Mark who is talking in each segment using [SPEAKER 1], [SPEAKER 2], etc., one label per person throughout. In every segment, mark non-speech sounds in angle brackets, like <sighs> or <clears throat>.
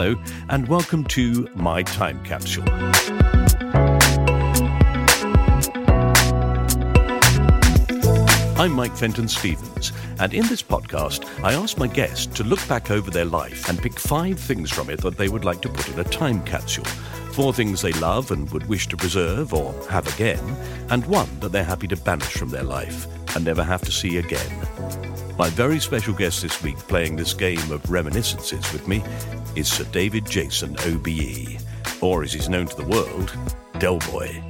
[SPEAKER 1] Hello, and welcome to My Time Capsule. I'm Mike Fenton Stevens, and in this podcast, I ask my guests to look back over their life and pick five things from it that they would like to put in a time capsule. Four things they love and would wish to preserve or have again, and one that they're happy to banish from their life and never have to see again. My very special guest this week playing this game of reminiscences with me is Sir David Jason OBE, or as he's known to the world, Del Boy.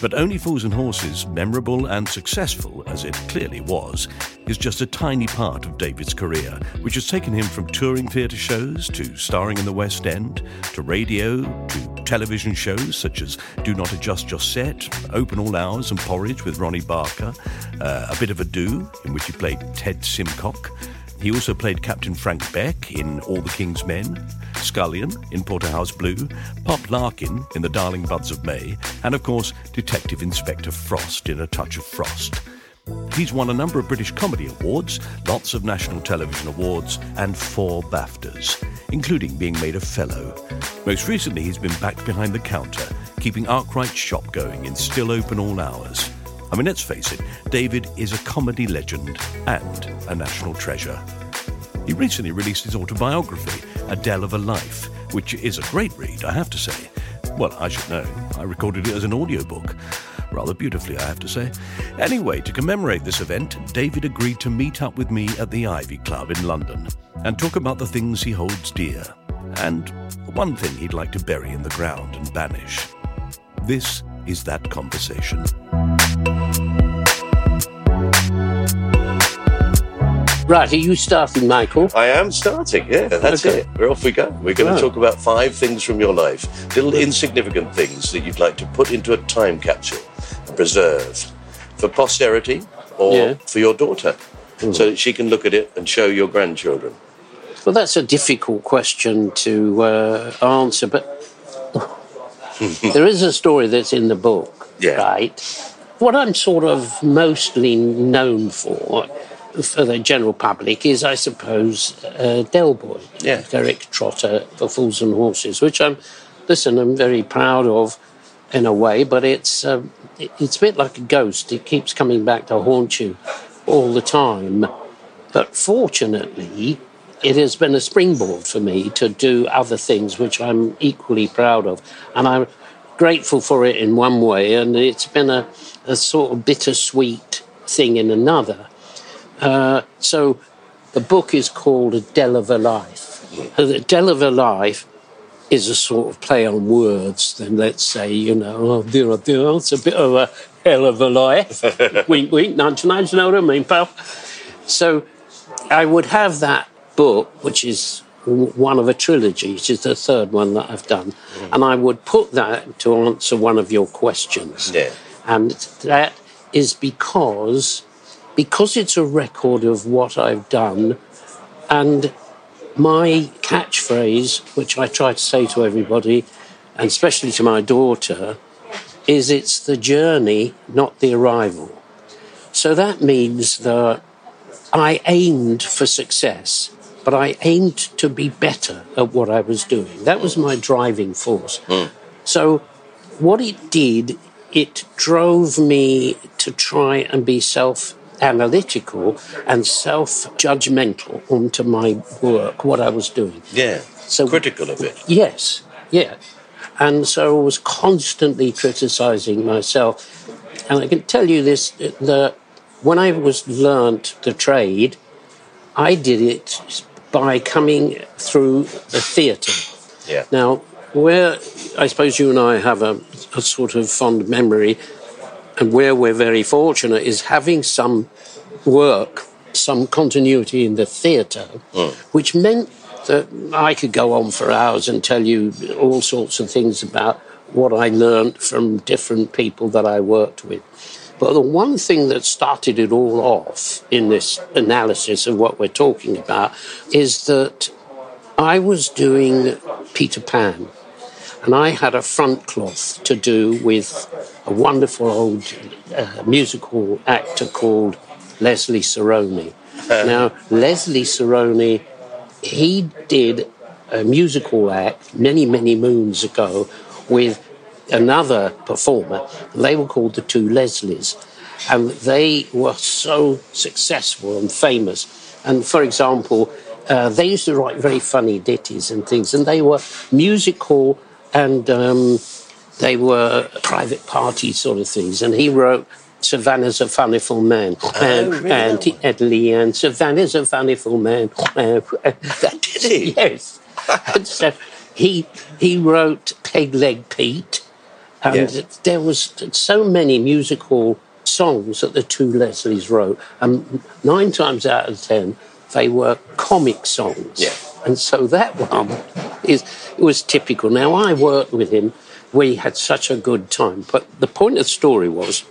[SPEAKER 1] But Only Fools and Horses, memorable and successful as it clearly was, is just a tiny part of David's career, which has taken him from touring theatre shows to starring in the West End, to radio, to television shows such as Do Not Adjust Your Set, Open All Hours and Porridge with Ronnie Barker, uh, A Bit of a Do, in which he played Ted Simcock. He also played Captain Frank Beck in All the King's Men, Scullion in Porterhouse Blue, Pop Larkin in The Darling Buds of May, and of course, Detective Inspector Frost in A Touch of Frost. He's won a number of British Comedy Awards, lots of National Television Awards, and four BAFTAs, including being made a Fellow. Most recently, he's been back behind the counter, keeping Arkwright's shop going in still open all hours. I mean, let's face it, David is a comedy legend and a national treasure. He recently released his autobiography, A Del of a Life, which is a great read, I have to say. Well, I should know. I recorded it as an audiobook. Rather beautifully, I have to say. Anyway, to commemorate this event, David agreed to meet up with me at the Ivy Club in London and talk about the things he holds dear and one thing he'd like to bury in the ground and banish. This is that conversation.
[SPEAKER 2] Right, are you starting, Michael?
[SPEAKER 3] I am starting, yeah. That's
[SPEAKER 2] Okay.
[SPEAKER 3] it. We're off we go. We're going
[SPEAKER 2] Right. Oh.
[SPEAKER 3] to talk about five things from your life, little insignificant things that you'd like to put into a time capsule and preserve for posterity or
[SPEAKER 2] Yeah.
[SPEAKER 3] for your daughter so that she can look at it and show your grandchildren.
[SPEAKER 2] Well, that's a difficult question to uh, answer, but <laughs> there is a story that's in the book,
[SPEAKER 3] Yeah.
[SPEAKER 2] right? What I'm sort of mostly known for, for the general public, is, I suppose, uh, Del Boy,
[SPEAKER 3] Yeah.
[SPEAKER 2] Derek Trotter for Fools and Horses, which I'm, listen, I'm very proud of in a way, but it's um, it's a bit like a ghost. It keeps coming back to haunt you all the time. But fortunately, it has been a springboard for me to do other things which I'm equally proud of. And I'm grateful for it in one way, and it's been a, a sort of bittersweet thing in another. Uh, so the book is called A Del of a Life. A Del of a Life is a sort of play on words than let's say, you know, oh dear, oh dear, oh, it's a bit of a hell of a life. <laughs> wink, wink, nudge, nudge, know what I mean, pal? So I would have that book, which is one of a trilogy, which is the third one that I've done, mm. and I would put that to answer one of your questions.
[SPEAKER 1] Yeah.
[SPEAKER 2] And that is because because it's a record of what I've done and my catchphrase, which I try to say to everybody, and especially to my daughter, is it's the journey, not the arrival. So that means that I aimed for success, but I aimed to be better at what I was doing. That was my driving force. Hmm. So what it did, it drove me to try and be self analytical and self judgmental onto my work, what I was doing.
[SPEAKER 1] Yeah.
[SPEAKER 2] So-
[SPEAKER 1] critical of it.
[SPEAKER 2] Yes, yeah. And so I was constantly criticizing myself. And I can tell you this that when I was learnt the trade, I did it by coming through the theatre.
[SPEAKER 1] Yeah.
[SPEAKER 2] Now, where I suppose you and I have a, a sort of fond memory, and where we're very fortunate, is having some work, some continuity in the theatre, mm. which meant that I could go on for hours and tell you all sorts of things about what I learnt from different people that I worked with. But the one thing that started it all off in this analysis of what we're talking about is that I was doing Peter Pan, and I had a front cloth to do with a wonderful old uh, musical actor called Leslie Sarony. now, Leslie Sarony, he did a musical act many, many moons ago with another performer. They were called the Two Leslies, and they were so successful and famous. And for example, uh, they used to write very funny ditties and things, and they were musical and um, they were private party sort of things. And he wrote Savannah's a Funnyful Man. and, <laughs>
[SPEAKER 1] really?
[SPEAKER 2] and Italy and Savannah's a Funnyful Man. Did
[SPEAKER 1] he?
[SPEAKER 2] Yes. <laughs> and so he, he wrote Peg Leg Pete. And
[SPEAKER 1] Yes.
[SPEAKER 2] there was so many musical songs that the two Leslies wrote. And nine times out of ten, they were comic songs.
[SPEAKER 1] Yeah.
[SPEAKER 2] And so that one is it was typical. Now I worked with him. We had such a good time. But the point of the story was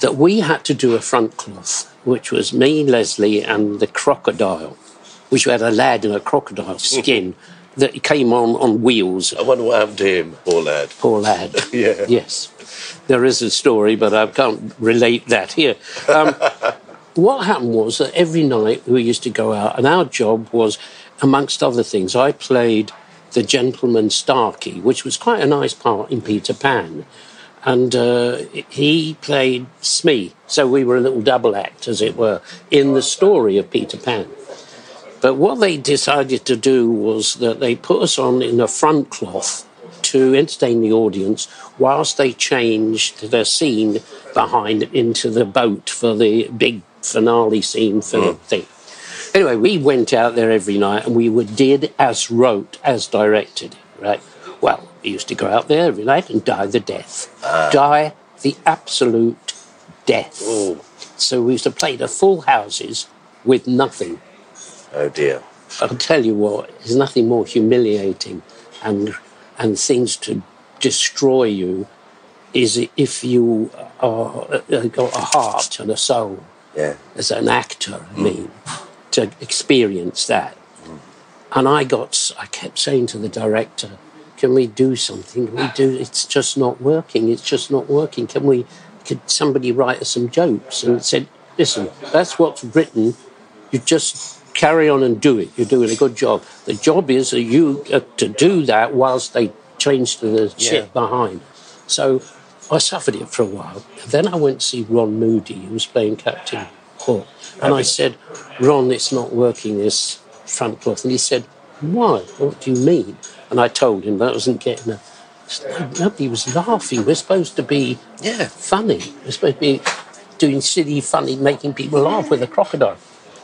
[SPEAKER 2] that we had to do a front cloth, which was me, Leslie, and the crocodile, which had a lad in a crocodile <laughs> skin that came on on wheels.
[SPEAKER 1] I wonder what happened to him, poor lad.
[SPEAKER 2] Poor lad. <laughs>
[SPEAKER 1] Yeah.
[SPEAKER 2] Yes. There is a story, but I can't relate that here. Um, <laughs> what happened was that every night we used to go out, and our job was, amongst other things, I played the gentleman Starkey, which was quite a nice part in Peter Pan. And uh, he played Smee. So we were a little double act, as it were, in the story of Peter Pan. But what they decided to do was that they put us on in a front cloth to entertain the audience whilst they changed the scene behind into the boat for the big finale scene for the thing. Anyway, we went out there every night and we were did as wrote, as directed, right? Well, we used to go out there every night and die the death. Die the absolute death. So we used to play the full houses with nothing.
[SPEAKER 1] Oh dear.
[SPEAKER 2] I'll tell you what, there's nothing more humiliating and and things to destroy you is if you are uh, got a heart and a soul
[SPEAKER 1] Yeah.
[SPEAKER 2] as an actor. I mean, to experience that. And I got, I kept saying to the director, "Can we do something? Can we do? It's just not working. It's just not working. Can we? Could somebody write us some jokes?" And said, "Listen, that's what's written. You just carry on and do it. You're doing a good job. The job is that you uh, to do that whilst they change to the shit behind." So I suffered it for a while. Then I went to see Ron Moody, who was playing Captain Hook. And I said, Ron, it's not working, this front cloth. And he said, Why? What do you mean? And I told him that wasn't getting a. Nobody was laughing. We're supposed to be
[SPEAKER 1] Yeah.
[SPEAKER 2] funny. We're supposed to be doing silly, funny, making people laugh with a crocodile.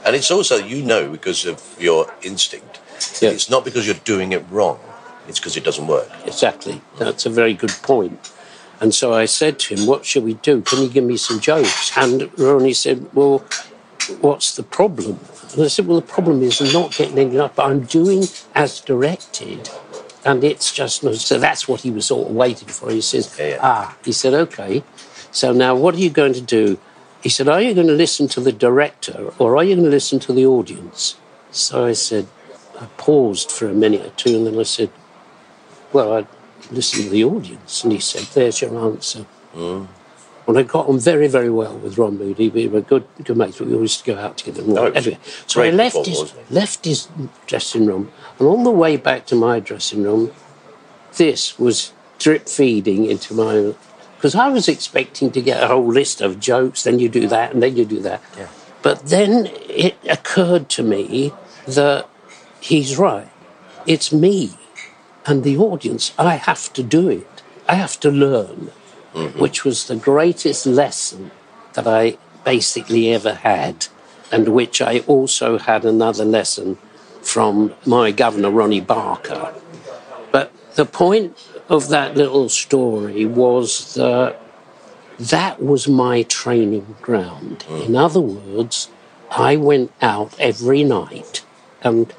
[SPEAKER 1] And it's also, you know, because of your instinct,
[SPEAKER 2] Yeah.
[SPEAKER 1] it's not because you're doing it wrong. It's because it doesn't work.
[SPEAKER 2] Exactly. That's a very good point. And so I said to him, What shall we do? Can you give me some jokes? And Ronnie said, Well, what's the problem? And I said, Well, the problem is I'm not getting anything up. But I'm doing as directed. And it's just, so that's what he was sort of waiting for. He says,
[SPEAKER 1] Yeah, yeah.
[SPEAKER 2] Ah, he said, Okay. So now what are you going to do? He said, Are you going to listen to the director or are you going to listen to the audience? So I said, I paused for a minute or two and then I said, Well, I'd listen to the audience. And he said, There's your answer.
[SPEAKER 1] Mm.
[SPEAKER 2] And I got on very, very well with Ron Moody. We were good, good mates. We used to go out together. Anyway, so I left his, left his dressing room. And on the way back to my dressing room, this was drip feeding into my. Because I was expecting to get a whole list of jokes, then you do that, and then you do that.
[SPEAKER 1] Yeah.
[SPEAKER 2] But then it occurred to me that he's right. It's me and the audience. I have to do it. I have to learn, mm-hmm. which was the greatest lesson that I basically ever had, and which I also had another lesson from my governor, Ronnie Barker. But the point of that little story was that that was my training ground. In mm. other words, I went out every night and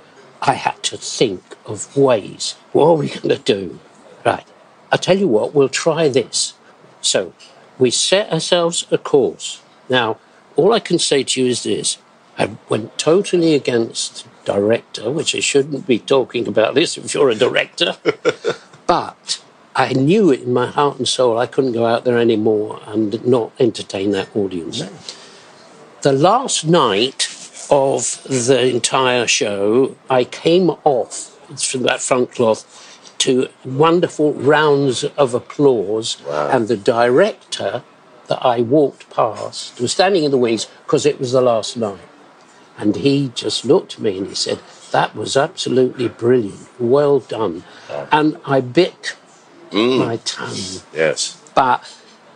[SPEAKER 2] I had to think of ways. What are we going to do? Right. I'll tell you what, we'll try this. So we set ourselves a course. Now, all I can say to you is this I went totally against director, which I shouldn't be talking about this if you're a director. <laughs> But I knew it in my heart and soul I couldn't go out there anymore and not entertain that audience. The last night of the entire show, I came off from that front cloth to wonderful rounds of applause, and the director that I walked past was standing in the wings because it was the last night. And he just looked at me and he said, That was absolutely brilliant. Well done. And I bit mm. my tongue.
[SPEAKER 1] Yes.
[SPEAKER 2] But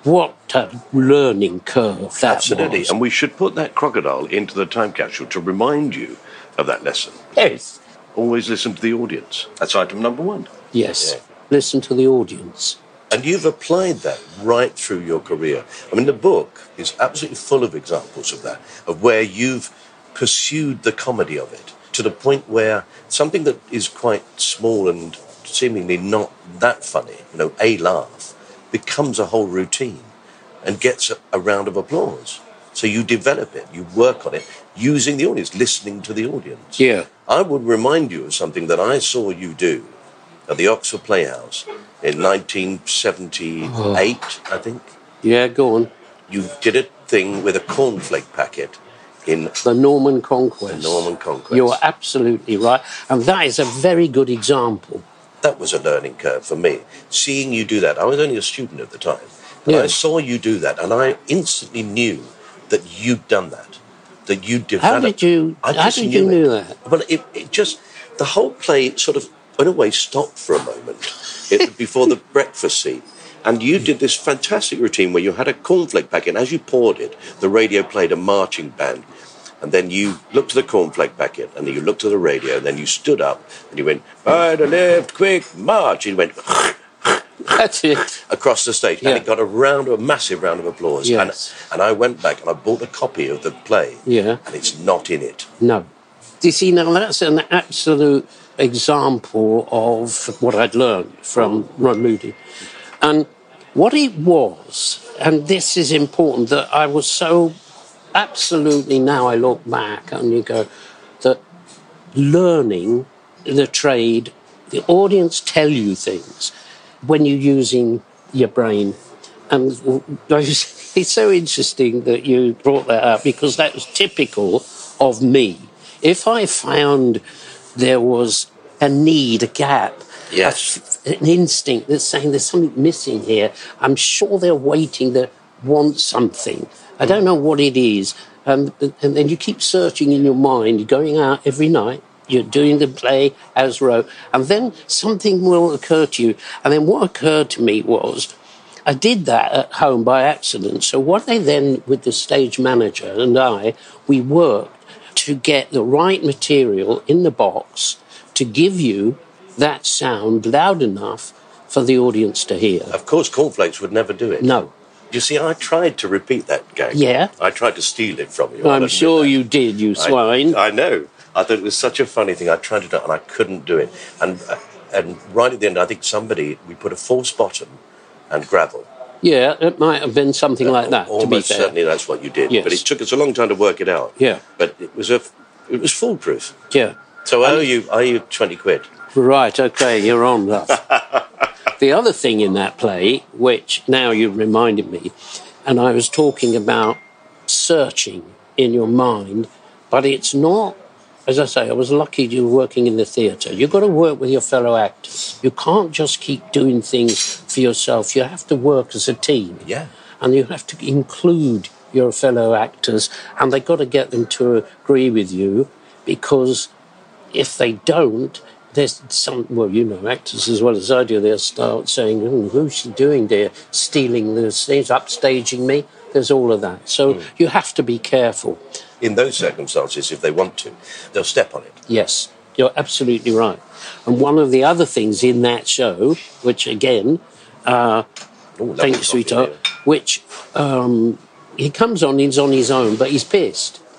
[SPEAKER 2] what a learning curve that
[SPEAKER 1] Absolutely.
[SPEAKER 2] was.
[SPEAKER 1] And we should put that crocodile into the time capsule to remind you of that lesson.
[SPEAKER 2] Yes.
[SPEAKER 1] Always listen to the audience. That's item number one.
[SPEAKER 2] Yes.
[SPEAKER 1] Yeah.
[SPEAKER 2] Listen to the audience.
[SPEAKER 1] And you've applied that right through your career. I mean, the book is absolutely full of examples of that, of where you've pursued the comedy of it to the point where something that is quite small and seemingly not that funny, you know, a laugh, becomes a whole routine and gets a, a round of applause. So you develop it, you work on it using the audience, listening to the audience.
[SPEAKER 2] Yeah.
[SPEAKER 1] I would remind you of something that I saw you do at the Oxford Playhouse in 1978, I think.
[SPEAKER 2] Yeah, go on.
[SPEAKER 1] You did a thing with a cornflake packet in
[SPEAKER 2] The Norman Conquest.
[SPEAKER 1] The Norman Conquest.
[SPEAKER 2] You're absolutely right. And that is a very good example.
[SPEAKER 1] That was a learning curve for me. Seeing you do that, I was only a student at the time, but I saw you do that, and I instantly knew that you'd done that, that you
[SPEAKER 2] How
[SPEAKER 1] developed.
[SPEAKER 2] did you,
[SPEAKER 1] I
[SPEAKER 2] how did you
[SPEAKER 1] knew
[SPEAKER 2] know
[SPEAKER 1] it.
[SPEAKER 2] that?
[SPEAKER 1] Well, it, it just the whole play sort of in a way stopped for a moment it, before the <laughs> breakfast scene. And you did this fantastic routine where you had a cornflake packet, and as you poured it, the radio played a marching band. And then you looked at the cornflake packet, and then you looked at the radio, and then you stood up and you went, by the left, quick march. And you went <laughs>
[SPEAKER 2] That's it.
[SPEAKER 1] across the stage,
[SPEAKER 2] Yeah.
[SPEAKER 1] and it got a round, of a massive round of applause.
[SPEAKER 2] Yes.
[SPEAKER 1] And, and I went back and I bought a copy of the play,
[SPEAKER 2] Yeah.
[SPEAKER 1] and it's not in it.
[SPEAKER 2] No. Do you see, now that's an absolute example of what I'd learned from Ron Moody. And what it was, and this is important, that I was so absolutely now I look back and you go, that learning the trade, the audience tell you things when you're using your brain. And <laughs> it's so interesting that you brought that up because that was typical of me. If I found there was a need, a gap,
[SPEAKER 1] Yes.
[SPEAKER 2] a- an instinct that's saying there's something missing here, I'm sure they're waiting, they want something. I don't know what it is. Um, and then you keep searching in your mind, you're going out every night, you're doing the play as wrote, and then something will occur to you. And then what occurred to me was, I did that at home by accident. So what I then, with the stage manager and I, we worked to get the right material in the box to give you that sound loud enough for the audience to hear.
[SPEAKER 1] Of course, cornflakes would never do it.
[SPEAKER 2] No.
[SPEAKER 1] You see, I tried to repeat that gag.
[SPEAKER 2] Yeah?
[SPEAKER 1] I tried to steal it from you. I'll
[SPEAKER 2] I'm
[SPEAKER 1] admit
[SPEAKER 2] sure
[SPEAKER 1] that.
[SPEAKER 2] you did, you swine.
[SPEAKER 1] I, know. I thought it was such a funny thing. I tried to do it and I couldn't do it. And uh, and right at the end, I think somebody we put a false bottom and gravel.
[SPEAKER 2] yeah, it might have been something like that, to be
[SPEAKER 1] Almost certainly, that's what you did.
[SPEAKER 2] Yes.
[SPEAKER 1] But it took us a long time to work it out.
[SPEAKER 2] Yeah.
[SPEAKER 1] But it was a it was foolproof.
[SPEAKER 2] Yeah.
[SPEAKER 1] So I owe you I owe you twenty quid.
[SPEAKER 2] Right, okay, you're on, love. <laughs> the other thing in that play, which now you've reminded me, and I was talking about searching in your mind, but it's not, as I say, I was lucky you were working in the theatre. You've got to work with your fellow actors. You can't just keep doing things for yourself. You have to work as a team.
[SPEAKER 1] Yeah.
[SPEAKER 2] And you have to include your fellow actors, and they've got to get them to agree with you because if they don't, there's some, well, you know, actors as well as I do, they'll start saying, oh, who's she doing there? Stealing the stage, upstaging me. There's all of that. So you have to be careful.
[SPEAKER 1] In those circumstances, if they want to, they'll step on it.
[SPEAKER 2] Yes, you're absolutely right. And one of the other things in that show, which again, uh,
[SPEAKER 1] Ooh,
[SPEAKER 2] thanks, sweetheart, which um, he comes on, he's on his own, but he's pissed. <laughs>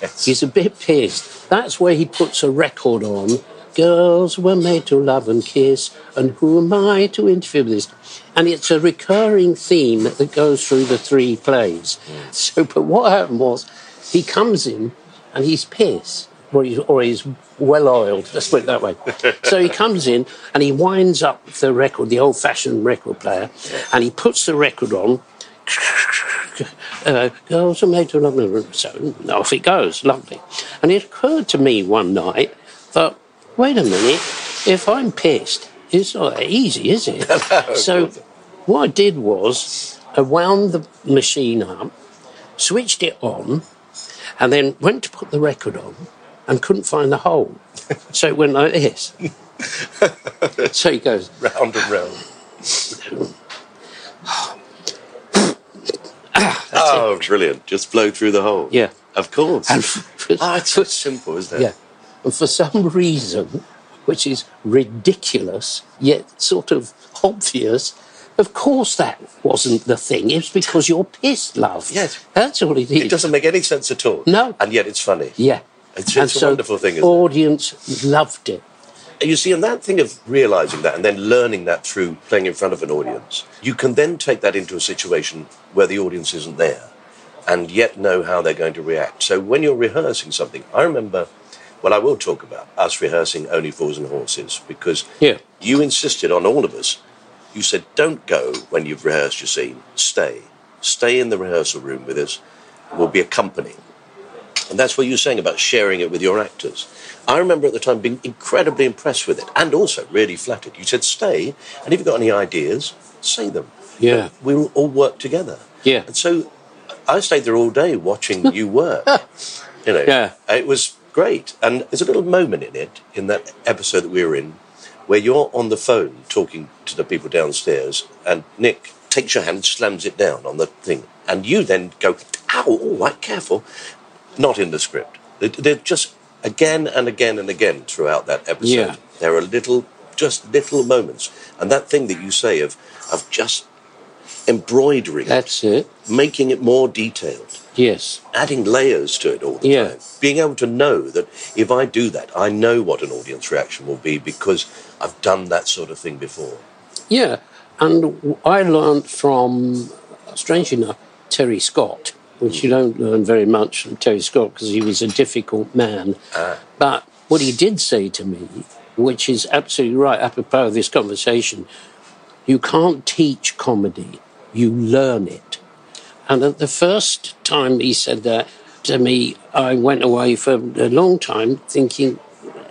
[SPEAKER 1] Yes.
[SPEAKER 2] He's a bit pissed. That's where he puts a record on. Girls were made to love and kiss, and who am I to interfere with this? And it's a recurring theme that goes through the three plays. So, but what happened was, he comes in and he's pissed, or he's, or he's well oiled. Let's put it that way. <laughs> so he comes in and he winds up the record, the old-fashioned record player, and he puts the record on uh, girls are made to love me. So off it goes, lovely. And it occurred to me one night that, wait a minute, if I'm pissed, it's not that easy, is it? <laughs> so what I did was I wound the machine up, switched it on, and then went to put the record on and couldn't find the hole. <laughs> so it went like this. <laughs> so he goes,
[SPEAKER 1] Round and round. <sighs> oh, brilliant. Just blow through the hole.
[SPEAKER 2] Yeah.
[SPEAKER 1] Of course.
[SPEAKER 2] And
[SPEAKER 1] Ah, it's so simple, isn't it?
[SPEAKER 2] Yeah. And for some <laughs> reason, which is ridiculous, yet sort of obvious, of course that wasn't the thing. It's because you're pissed, love.
[SPEAKER 1] Yes.
[SPEAKER 2] That's all it is.
[SPEAKER 1] It doesn't make any sense at all.
[SPEAKER 2] No.
[SPEAKER 1] And yet it's funny.
[SPEAKER 2] Yeah.
[SPEAKER 1] It's- it's a
[SPEAKER 2] so
[SPEAKER 1] wonderful thing, isn't it?
[SPEAKER 2] audience loved it.
[SPEAKER 1] You see, and that thing of realizing that and then learning that through playing in front of an audience, you can then take that into a situation where the audience isn't there and yet know how they're going to react. So when you're rehearsing something, I remember, well, I will talk about us rehearsing Only Fools and Horses because
[SPEAKER 2] Yeah.
[SPEAKER 1] you insisted on all of us. You said, don't go when you've rehearsed your scene, stay. Stay in the rehearsal room with us. We'll be accompanying. And that's what you were saying about sharing it with your actors. I remember at the time being incredibly impressed with it and also really flattered. You said, stay, and if you've got any ideas, say them.
[SPEAKER 2] Yeah.
[SPEAKER 1] We'll all work together.
[SPEAKER 2] Yeah.
[SPEAKER 1] And so I stayed there all day watching <laughs> you work. you know,
[SPEAKER 2] Yeah.
[SPEAKER 1] it was great. And there's a little moment in it, in that episode that we were in, where you're on the phone talking to the people downstairs, and Nick takes your hand, slams it down on the thing, and you then go, ow, all right, careful. Not in the script. They- They're just again and again and again throughout that episode.
[SPEAKER 2] Yeah.
[SPEAKER 1] There are little, just little moments. And that thing that you say of, of just embroidering,
[SPEAKER 2] That's it.
[SPEAKER 1] making it more detailed
[SPEAKER 2] Yes.
[SPEAKER 1] adding layers to it all the
[SPEAKER 2] Yeah.
[SPEAKER 1] time. Being able to know that if I do that, I know what an audience reaction will be because I've done that sort of thing before.
[SPEAKER 2] Yeah, and I learned from, strangely enough, Terry Scott, which you don't learn very much from Terry Scott because he was a difficult man. Ah. But what he did say to me, which is absolutely right, apropos of this conversation, you can't teach comedy, you learn it. And at the first time he said that to me, I went away for a long time thinking,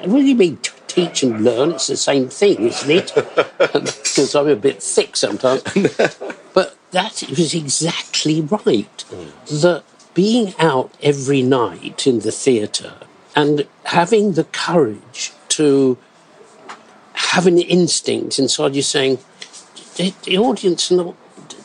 [SPEAKER 2] what do you mean t- teach and learn? It's the same thing, isn't it? <laughs> because I'm a bit thick sometimes. <laughs> but that was exactly right. That being out every night in the theatre and having the courage to have an instinct inside you saying, the, the audience not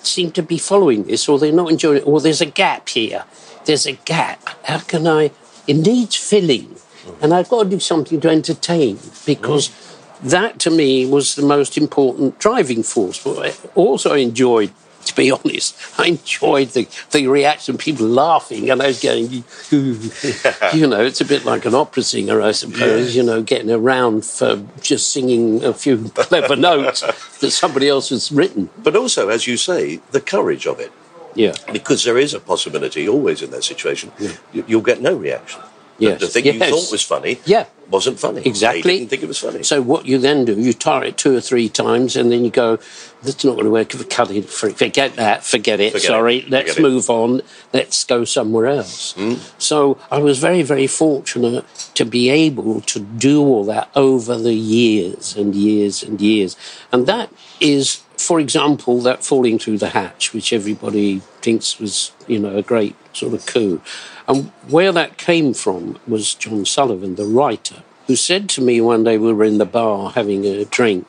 [SPEAKER 2] seem to be following this, or they're not enjoying it, or there's a gap here. There's a gap. How can I? It needs filling, and I've got to do something to entertain because mm. that to me was the most important driving force. But I also enjoyed, to be honest, I enjoyed the, the reaction, people laughing, and I was going, <laughs> you know, it's a bit like an opera singer, I suppose, you know, getting around for just singing a few <laughs> clever notes that somebody else has written.
[SPEAKER 1] But also, as you say, the courage of it.
[SPEAKER 2] Yeah.
[SPEAKER 1] Because there is a possibility, always in that situation, you, you'll get no reaction. The-
[SPEAKER 2] Yes.
[SPEAKER 1] The, thing you
[SPEAKER 2] Yes.
[SPEAKER 1] thought was funny
[SPEAKER 2] Yeah.
[SPEAKER 1] wasn't funny.
[SPEAKER 2] Exactly.
[SPEAKER 1] They didn't think it was funny.
[SPEAKER 2] So what you then do, you tire it two or three times, and then you go, "That's not going to work. Cut it. Forget that. Forget it.
[SPEAKER 1] Forget
[SPEAKER 2] Sorry.
[SPEAKER 1] it.
[SPEAKER 2] Let's
[SPEAKER 1] Forget it."
[SPEAKER 2] move on. Let's go somewhere else."
[SPEAKER 1] Hmm.
[SPEAKER 2] So I was very, very fortunate to be able to do all that over the years and years and years, and that is, for example, that falling through the hatch, which everybody thinks was, you know, a great sort of coup. And where that came from was John Sullivan, the writer, who said to me one day we were in the bar having a drink,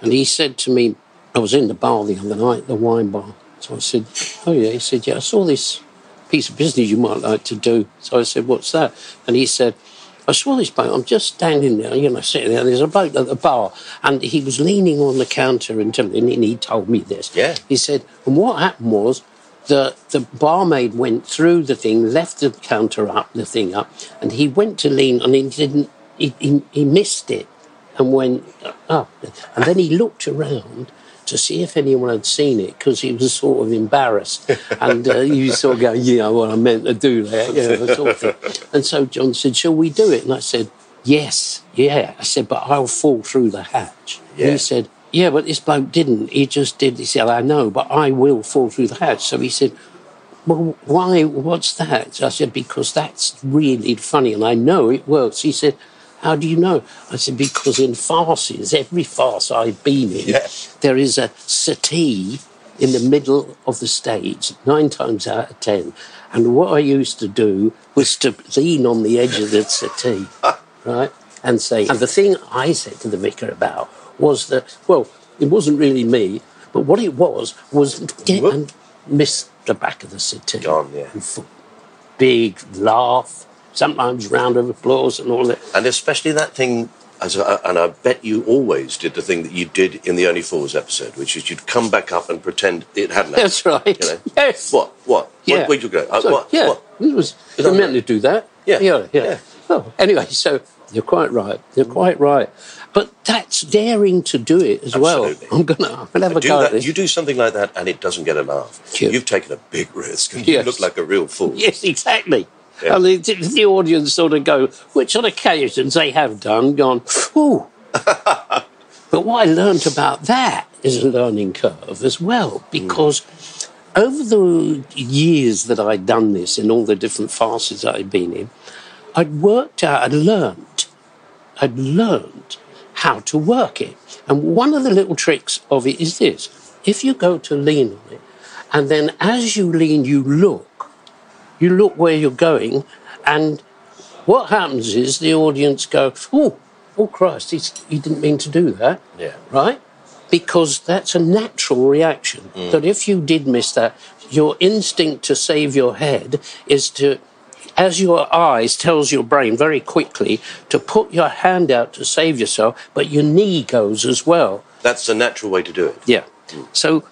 [SPEAKER 2] and he said to me, I was in the bar the other night, the wine bar. So I said, Oh, yeah. He said, Yeah, I saw this piece of business you might like to do. So I said, What's that? And he said, I saw this bloke. I'm just standing there, you know, sitting there. There's a bloke at the bar, and he was leaning on the counter and telling and he told me this.
[SPEAKER 1] Yeah.
[SPEAKER 2] He said, and what happened was the the barmaid went through the thing, left the counter up, the thing up, and he went to lean, and he didn't. He, he, he missed it, and went up, and then he looked around. To see if anyone had seen it, because he was sort of embarrassed, and uh, he was sort of going, "Yeah, well, I meant to do that." You know, that sort of thing. And so John said, "Shall we do it?" And I said, "Yes, yeah." I said, "But I'll fall through the hatch."
[SPEAKER 1] Yeah.
[SPEAKER 2] he said, "Yeah, but this bloke didn't. He just did." He said, "I know, but I will fall through the hatch." So he said, "Well, why? What's that?" I said, "Because that's really funny, and I know it works." He said. How do you know? I said, because in farces, every farce I've been in,
[SPEAKER 1] Yeah.
[SPEAKER 2] there is a settee in the middle of the stage, nine times out of ten. And what I used to do was to lean on the edge of the settee, <laughs> right? And say, and the thing I said to the vicar about was that, well, it wasn't really me, but what it was, was get
[SPEAKER 1] Whoop.
[SPEAKER 2] and miss the back of the settee.
[SPEAKER 1] Gone, yeah.
[SPEAKER 2] Big laugh, sometimes round of applause and all that.
[SPEAKER 1] And especially that thing, as I, and I bet you always did the thing that you did in the Only Fools episode, which is you'd come back up and pretend it hadn't happened.
[SPEAKER 2] That's right.
[SPEAKER 1] You know?
[SPEAKER 2] Yes.
[SPEAKER 1] What? What?
[SPEAKER 2] Yeah.
[SPEAKER 1] Where, where'd you go? Uh,
[SPEAKER 2] So,
[SPEAKER 1] what?
[SPEAKER 2] yeah,
[SPEAKER 1] What?
[SPEAKER 2] it was.
[SPEAKER 1] That
[SPEAKER 2] meant
[SPEAKER 1] right?
[SPEAKER 2] to do that.
[SPEAKER 1] Yeah,
[SPEAKER 2] yeah, yeah.
[SPEAKER 1] yeah.
[SPEAKER 2] Oh, anyway, so you're quite right. You're quite right. But that's daring to do it as
[SPEAKER 1] Absolutely.
[SPEAKER 2] well. I'm gonna, have a go
[SPEAKER 1] that,
[SPEAKER 2] at this.
[SPEAKER 1] you do something like that and it doesn't get a laugh.
[SPEAKER 2] Yeah.
[SPEAKER 1] You've taken a big risk and you look like a real fool. <laughs>
[SPEAKER 2] Yes, exactly.
[SPEAKER 1] Yeah.
[SPEAKER 2] And the, the audience sort of go, which on occasions they have done, gone, ooh. <laughs> but what I learnt about that is a learning curve as well, hmm. because over the years that I'd done this in all the different farces I'd been in, I'd worked out, I'd learnt, I'd learnt how to work it. And one of the little tricks of it is this if you go to lean on it, and then as you lean, you look, you look where you're going, and what happens is the audience go, "Oh, oh Christ, he didn't mean to do that."
[SPEAKER 1] Yeah.
[SPEAKER 2] Right? Because that's a natural reaction. Mm. That if you did miss that, your instinct to save your head is to, as your eyes tells your brain very quickly to put your hand out to save yourself, but your knee goes as well.
[SPEAKER 1] That's the natural way to do it.
[SPEAKER 2] Yeah. So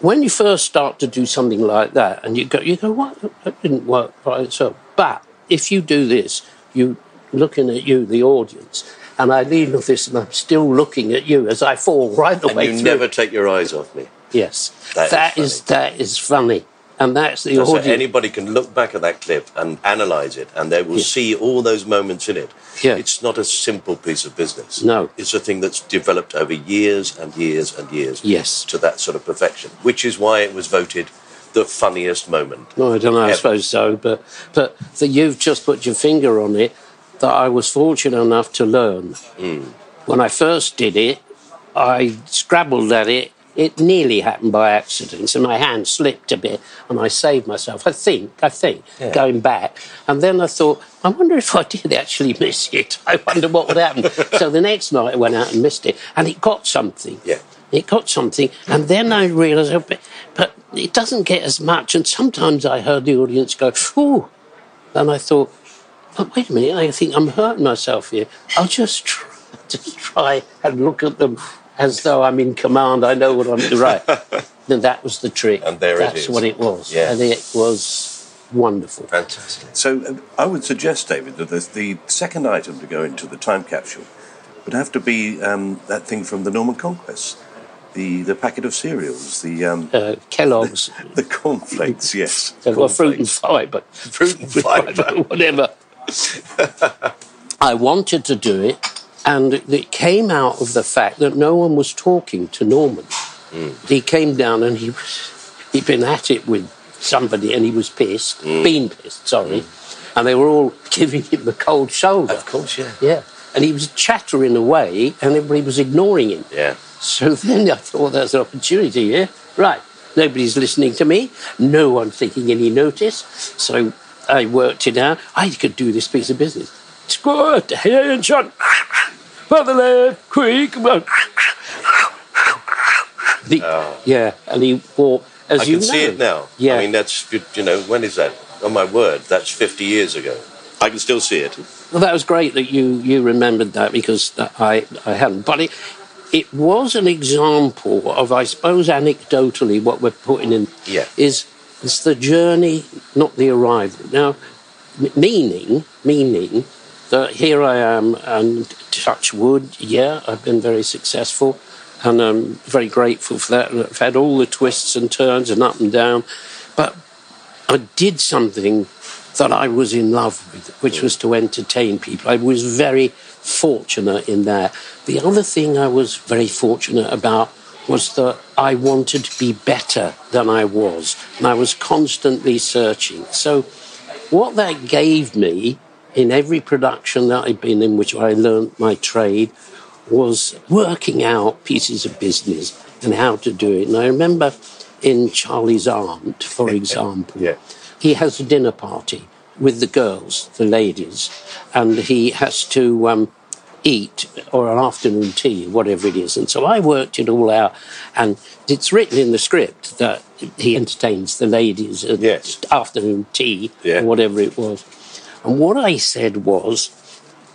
[SPEAKER 2] when you first start to do something like that, and you go, you go, what? That didn't work by itself. But if you do this, you looking at you, the audience, and I lean with this, and I'm still looking at you as I fall right
[SPEAKER 1] And
[SPEAKER 2] away
[SPEAKER 1] you
[SPEAKER 2] through.
[SPEAKER 1] never take your eyes off me.
[SPEAKER 2] Yes,
[SPEAKER 1] That is
[SPEAKER 2] that is that is funny, and that's the
[SPEAKER 1] So
[SPEAKER 2] audience.
[SPEAKER 1] anybody can look back at that clip and analyse it, and they will see all those moments in it.
[SPEAKER 2] Yeah.
[SPEAKER 1] It's not a simple piece of business.
[SPEAKER 2] No.
[SPEAKER 1] It's a thing that's developed over years and years and years
[SPEAKER 2] Yes.
[SPEAKER 1] to that sort of perfection, which is why it was voted the funniest moment.
[SPEAKER 2] No, I don't know. I suppose so, but but that you've just put your finger on it. That I was fortunate enough to learn. Hmm. When I first did it, I scrabbled at it. It nearly happened by accident, so my hand slipped a bit, and I saved myself. I think, I think,
[SPEAKER 1] Yeah.
[SPEAKER 2] going back, and then I thought, I wonder if I did actually <laughs> miss it. I wonder what would happen. <laughs> so the next night I went out and missed it, and it got something.
[SPEAKER 1] Yeah.
[SPEAKER 2] It got something, and then I realised, oh, but, but it doesn't get as much. And sometimes I heard the audience go, "Ooh," and I thought, "But wait a minute, I think I'm hurting myself here. I'll just, tr- <laughs> just try and look at them as though I'm in command. I know what I'm doing. Right. <laughs> then that was the trick.
[SPEAKER 1] And there it
[SPEAKER 2] That's what it was.
[SPEAKER 1] Yeah.
[SPEAKER 2] And it was wonderful.
[SPEAKER 1] Fantastic.
[SPEAKER 4] So uh, I would suggest, David, that the, the second item to go into the time capsule would have to be um, that thing from the Norman Conquest, the the packet of cereals, the um,
[SPEAKER 2] Uh, Kellogg's, <laughs>
[SPEAKER 4] the cornflakes. Yes, <laughs>
[SPEAKER 2] they've got fruit and
[SPEAKER 4] cornflakes.
[SPEAKER 2] fibre. Fruit and fibre, whatever. I wanted to do it, and it came out of the fact that no one was talking to Norman. Hmm. He came down and he was, he'd been at it with somebody and he was pissed, hmm. been pissed, sorry, hmm. and they were all <laughs> giving him the cold shoulder.
[SPEAKER 1] Of course, yeah.
[SPEAKER 2] Yeah. And he was chattering away and everybody was ignoring him.
[SPEAKER 1] Yeah.
[SPEAKER 2] So <laughs> then I thought there's an opportunity here. Right. Nobody's listening to me. No one's taking any notice. So I worked it out. I could do this piece of business. Score, attention. <laughs> Come on. The- Yeah. And he walked, as
[SPEAKER 1] I
[SPEAKER 2] you
[SPEAKER 1] can see it now.
[SPEAKER 2] Yeah.
[SPEAKER 1] I mean, that's, you know, when is that? Oh, my word, that's 50 years ago. I can still see it.
[SPEAKER 2] Well, that was great that you, you remembered that because I, I hadn't. But it, it was an example of, I suppose, anecdotally, what we're putting in
[SPEAKER 1] Yeah.
[SPEAKER 2] is it's the journey, not the arrival. Now, m- meaning, meaning that here I am and touch wood, yeah, I've been very successful and I'm very grateful for that. I've had all the twists and turns and up and down. But I did something that I was in love with, which was to entertain people. I was very fortunate in that. The other thing I was very fortunate about was that I wanted to be better than I was, and I was constantly searching. So, what that gave me in every production that I'd been in, which I learnt my trade, was working out pieces of business and how to do it. And I remember in Charlie's Aunt, for example,
[SPEAKER 1] Yeah.
[SPEAKER 2] he has a dinner party with the girls, the ladies, and he has to um, eat or an afternoon tea, whatever it is. And so I worked it all out, and it's written in the script that he entertains the ladies at
[SPEAKER 1] Yes.
[SPEAKER 2] afternoon tea
[SPEAKER 1] Yeah.
[SPEAKER 2] or whatever it was. And what I said was,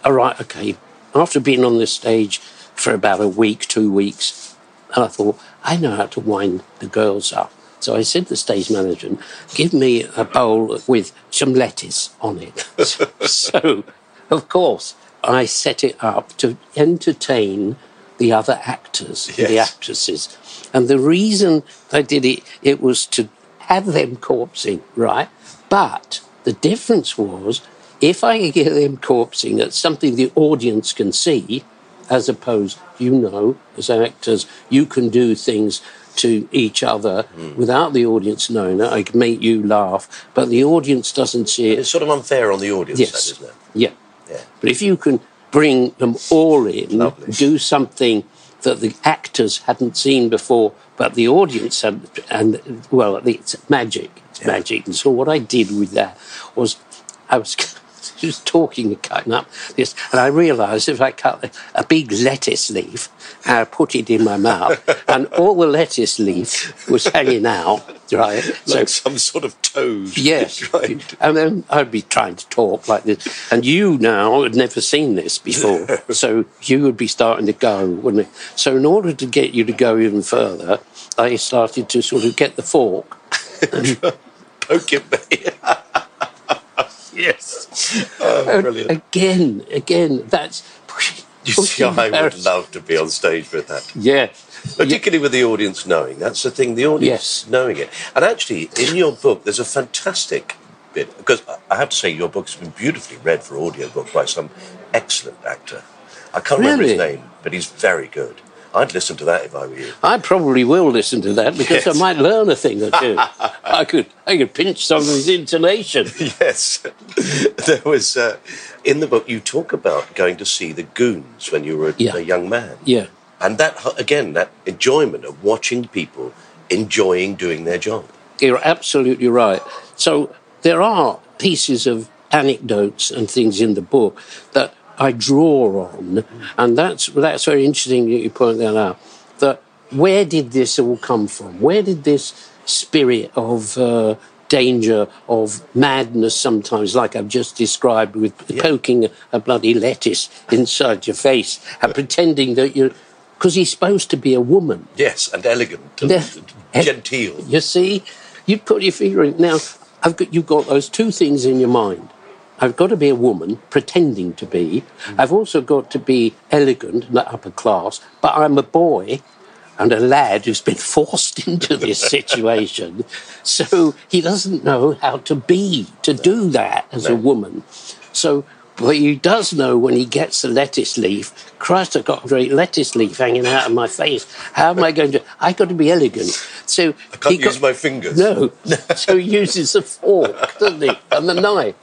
[SPEAKER 2] all right, okay, after being on the stage for about a week, two weeks, and I thought, I know how to wind the girls up. So I said to the stage manager, give me a bowl with some lettuce on it. <laughs> so, of course, I set it up to entertain the other actors, the actresses. And the reason I did it, it was to have them corpsing, right? But the difference was if I get them corpsing at something the audience can see, as opposed, you know, as actors, you can do things to each other hmm. without the audience knowing it. I can make you laugh, but the audience doesn't see it.
[SPEAKER 1] It's sort of unfair on the audience,
[SPEAKER 2] Yes.
[SPEAKER 1] that, isn't it?
[SPEAKER 2] Yeah.
[SPEAKER 1] Yeah.
[SPEAKER 2] But if you can bring them all in,
[SPEAKER 1] Lovely.
[SPEAKER 2] do something that the actors hadn't seen before, but the audience had, and well, it's magic. It's magic. And so what I did with that was I was just talking and cutting up this, and I realised if I cut a, big lettuce leaf and I put it in my mouth, <laughs> and all the lettuce leaf was hanging out, right?
[SPEAKER 1] Like some sort of toad.
[SPEAKER 2] Yes. <laughs>
[SPEAKER 1] right.
[SPEAKER 2] And then I'd be trying to talk like this. And you now had never seen this before. <laughs> so you would be starting to go, wouldn't it? So in order to get you to go even further, I started to sort of get the fork.
[SPEAKER 1] And, Poke it me. Yes. Oh,
[SPEAKER 2] And
[SPEAKER 1] brilliant.
[SPEAKER 2] again, again, that's.
[SPEAKER 1] You see, I would love to be on stage with that.
[SPEAKER 2] Yeah.
[SPEAKER 1] Particularly with the audience knowing. That's the thing, the audience
[SPEAKER 2] Yes.
[SPEAKER 1] knowing it. And actually, in your book, there's a fantastic bit, because I have to say, your book has been beautifully read for audiobook by some excellent actor. I can't remember his name, but he's very good. I'd listen to that if I were you.
[SPEAKER 2] I probably will listen to that because I might learn a thing or two. <laughs> I could, I could pinch some of his intonation.
[SPEAKER 1] yes. <laughs> there was, uh, in the book, you talk about going to see the goons when you were a,
[SPEAKER 2] Yeah.
[SPEAKER 1] a young man.
[SPEAKER 2] Yeah.
[SPEAKER 1] And that, again, that enjoyment of watching people enjoying doing their job.
[SPEAKER 2] You're absolutely right. So there are pieces of anecdotes and things in the book that I draw on, and that's that's very interesting that you point that out. That where did this all come from? Where did this spirit of uh, danger of madness sometimes, like I've just described, with poking a bloody lettuce inside your face and pretending that you're. Because he's supposed to be a woman.
[SPEAKER 1] Yes, and elegant and
[SPEAKER 2] Yeah. <laughs>
[SPEAKER 1] genteel.
[SPEAKER 2] You see, you put your finger in. Now, I've got, you've got those two things in your mind. I've got to be a woman, pretending to be. I've also got to be elegant and upper class, but I'm a boy and a lad who's been <laughs> forced into this <laughs> situation. So he doesn't know how to be, to do that as a woman. So, but he does know when he gets a lettuce leaf, Christ, I've got a great lettuce leaf hanging out of my face. How am I going to? I've got to be elegant. So
[SPEAKER 1] I can't
[SPEAKER 2] he
[SPEAKER 1] use my fingers.
[SPEAKER 2] no, <laughs> so he uses a fork, doesn't he, and the knife.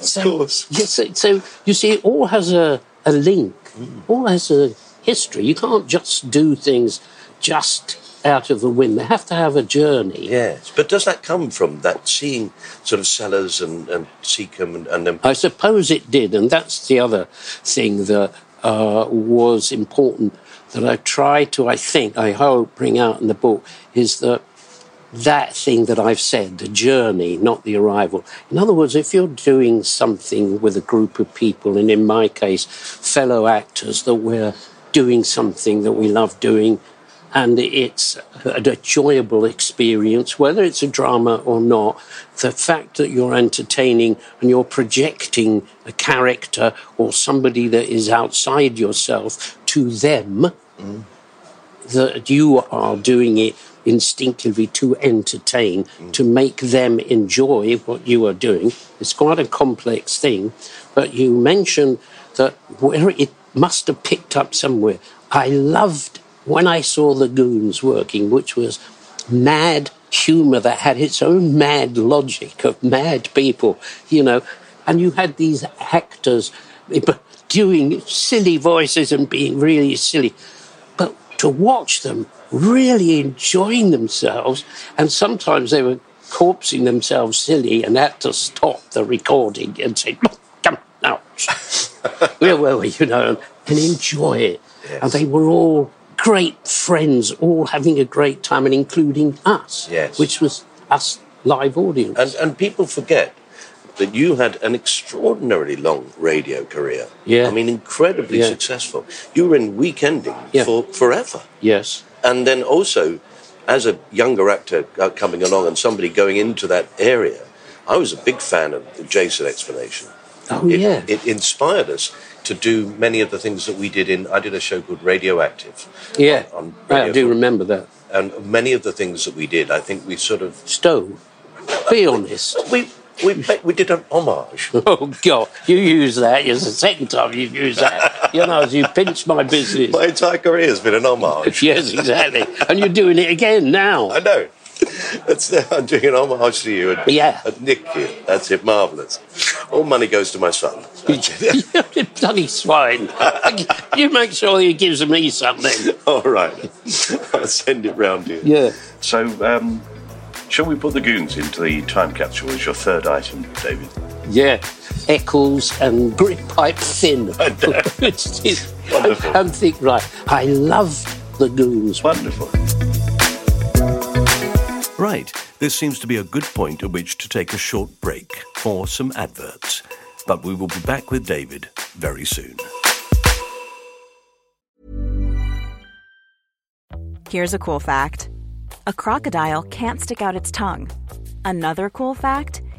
[SPEAKER 2] So,
[SPEAKER 1] course.
[SPEAKER 2] Yes, so, so you see, it all has a, a link, hmm. all has a history. You can't just do things just out of the wind. They have to have a journey.
[SPEAKER 1] Yes, but does that come from that seeing sort of Sellers and, and Secombe and, and them?
[SPEAKER 2] I suppose it did, and that's the other thing that uh, was important that I tried to, I think, I hope, bring out in the book is that that thing that I've said, the journey, not the arrival. In other words, if you're doing something with a group of people, and in my case, fellow actors, that we're doing something that we love doing, and it's an enjoyable experience, whether it's a drama or not, the fact that you're entertaining and you're projecting a character or somebody that is outside yourself to them, that you are doing it instinctively to entertain, mm. to make them enjoy what you are doing. It's quite a complex thing, but you mentioned that where it must have picked up somewhere. I loved when I saw the goons working, which was mad humour that had its own mad logic of mad people, you know, and you had these actors doing silly voices and being really silly. But to watch them really enjoying themselves, and sometimes they were corpsing themselves silly and had to stop the recording and say, "Oh, come now, <laughs> where were we, you know, and enjoy it. And they were all great friends, all having a great time, and including us,
[SPEAKER 1] Yes.
[SPEAKER 2] which was us live audience.
[SPEAKER 1] And, and people forget that you had an extraordinarily long radio career.
[SPEAKER 2] Yeah.
[SPEAKER 1] I mean, incredibly
[SPEAKER 2] Yeah.
[SPEAKER 1] successful. You were in weekending
[SPEAKER 2] Yeah.
[SPEAKER 1] for forever.
[SPEAKER 2] yes.
[SPEAKER 1] And then also, as a younger actor uh, coming along and somebody going into that area, I was a big fan of the Jason explanation.
[SPEAKER 2] Oh,
[SPEAKER 1] it,
[SPEAKER 2] yeah.
[SPEAKER 1] it inspired us to do many of the things that we did in. I did a show called Radioactive.
[SPEAKER 2] yeah.
[SPEAKER 1] on
[SPEAKER 2] I
[SPEAKER 1] Radio
[SPEAKER 2] do
[SPEAKER 1] four.
[SPEAKER 2] remember that.
[SPEAKER 1] And many of the things that we did, I think we sort of
[SPEAKER 2] Stowe, be honest.
[SPEAKER 1] we we we did an homage. <laughs>
[SPEAKER 2] Oh God! You use that. It's the second time you've used that. You know, as you pinch my business.
[SPEAKER 1] My entire career has been an homage. <laughs>
[SPEAKER 2] Yes, exactly. And you're doing it again now.
[SPEAKER 1] I know. That's, <laughs> I'm doing an homage to you and,
[SPEAKER 2] Yeah.
[SPEAKER 1] and Nick here. That's it, marvellous. All money goes to my son.
[SPEAKER 2] you <laughs> bloody swine. You make sure he gives me something. <laughs>
[SPEAKER 1] All right. I'll send it round to you.
[SPEAKER 2] Yeah.
[SPEAKER 4] So, um, shall we put the goons into the time capsule as your third item, David?
[SPEAKER 2] Yeah. Eccles and grip pipe thin.
[SPEAKER 4] Wonderful.
[SPEAKER 2] And think, right, I love the goons.
[SPEAKER 4] Wonderful.
[SPEAKER 5] Right, this seems to be a good point at which to take a short break for some adverts. But we will be back with David very soon.
[SPEAKER 6] Here's a cool fact a crocodile can't stick out its tongue. Another cool fact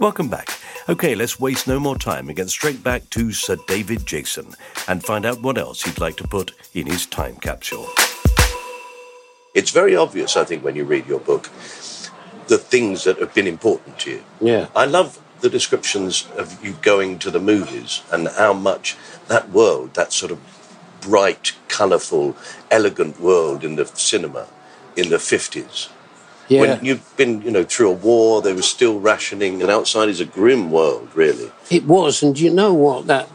[SPEAKER 5] Welcome back. Okay, let's waste no more time and get straight back to Sir David Jason and find out what else he'd like to put in his time capsule.
[SPEAKER 1] It's very obvious, I think, when you read your book, the things that have been important to you.
[SPEAKER 2] Yeah.
[SPEAKER 1] I love the descriptions of you going to the movies and how much that world, that sort of bright, colourful, elegant world in the cinema in the 50s,
[SPEAKER 2] Yeah.
[SPEAKER 1] when you've been, you know, through a war, there was still rationing, and outside is a grim world, really.
[SPEAKER 2] It was, and you know what? That